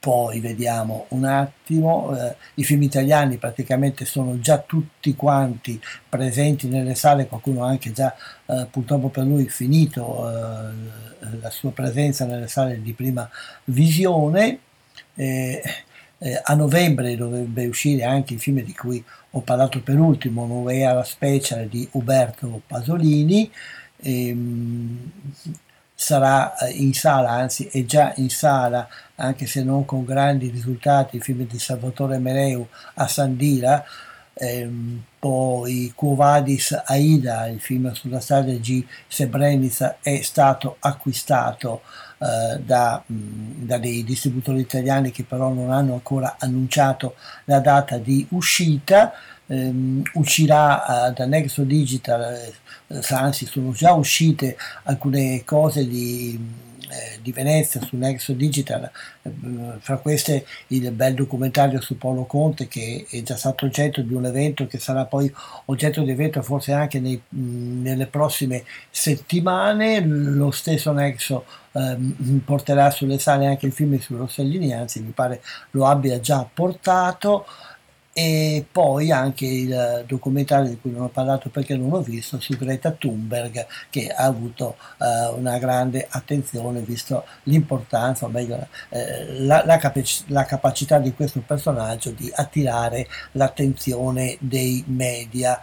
poi vediamo un attimo, eh, i film italiani praticamente sono già tutti quanti presenti nelle sale, qualcuno ha anche già eh, purtroppo per lui finito eh, la sua presenza nelle sale di prima visione. Eh, a novembre dovrebbe uscire anche il film di cui ho parlato per ultimo, Nuova Special di Uberto Pasolini. Ehm, sarà eh, in sala, anzi è già in sala, anche se non con grandi risultati, il film di Salvatore Mereu a Sandira, ehm, poi Quo Vadis Aida, il film sulla strada di Srebrenica, è stato acquistato eh, da, mh, da, dei distributori italiani che però non hanno ancora annunciato la data di uscita. Um, uscirà uh, da Nexo Digital, uh, anzi sono già uscite alcune cose di eh, di Venezia su Nexo Digital, eh, fra queste il bel documentario su Paolo Conte che è già stato oggetto di un evento che sarà poi oggetto di evento forse anche nei, nelle prossime settimane, lo stesso Nexo ehm, porterà sulle sale anche il film su Rossellini, anzi mi pare lo abbia già portato e poi anche il documentario di cui non ho parlato perché non l'ho visto su Greta Thunberg che ha avuto uh, una grande attenzione visto l'importanza, o meglio eh, la, la, capac- la, capacità di questo personaggio di attirare l'attenzione dei media.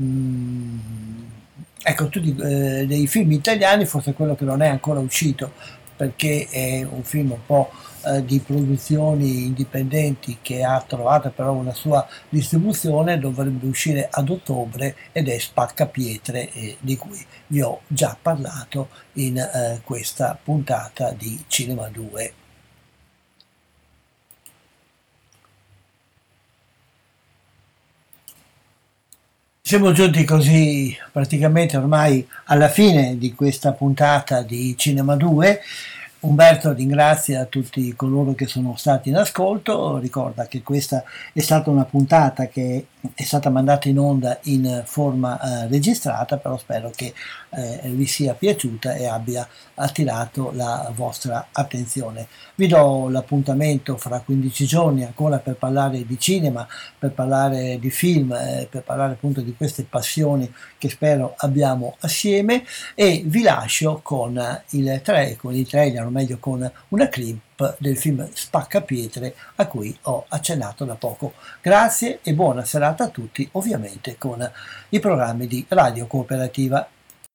Mm, ecco, tutti eh, dei film italiani, forse quello che non è ancora uscito perché è un film un po' eh, di produzioni indipendenti che ha trovato però una sua distribuzione, dovrebbe uscire ad ottobre ed è Spaccapietre eh, di cui vi ho già parlato in eh, questa puntata di Cinema 2. Siamo giunti così praticamente ormai alla fine di questa puntata di Cinema 2. Umberto ringrazia tutti coloro che sono stati in ascolto, ricorda che questa è stata una puntata che è stata mandata in onda in forma eh, registrata, però spero che eh, vi sia piaciuta e abbia attirato la vostra attenzione. Vi do l'appuntamento fra 15 giorni ancora per parlare di cinema, per parlare di film, eh, per parlare appunto di queste passioni che spero abbiamo assieme e vi lascio con il tre, con il trailer, o meglio con una clip del film Spaccapietre a cui ho accennato da poco. Grazie e buona serata a tutti, ovviamente con i programmi di Radio Cooperativa.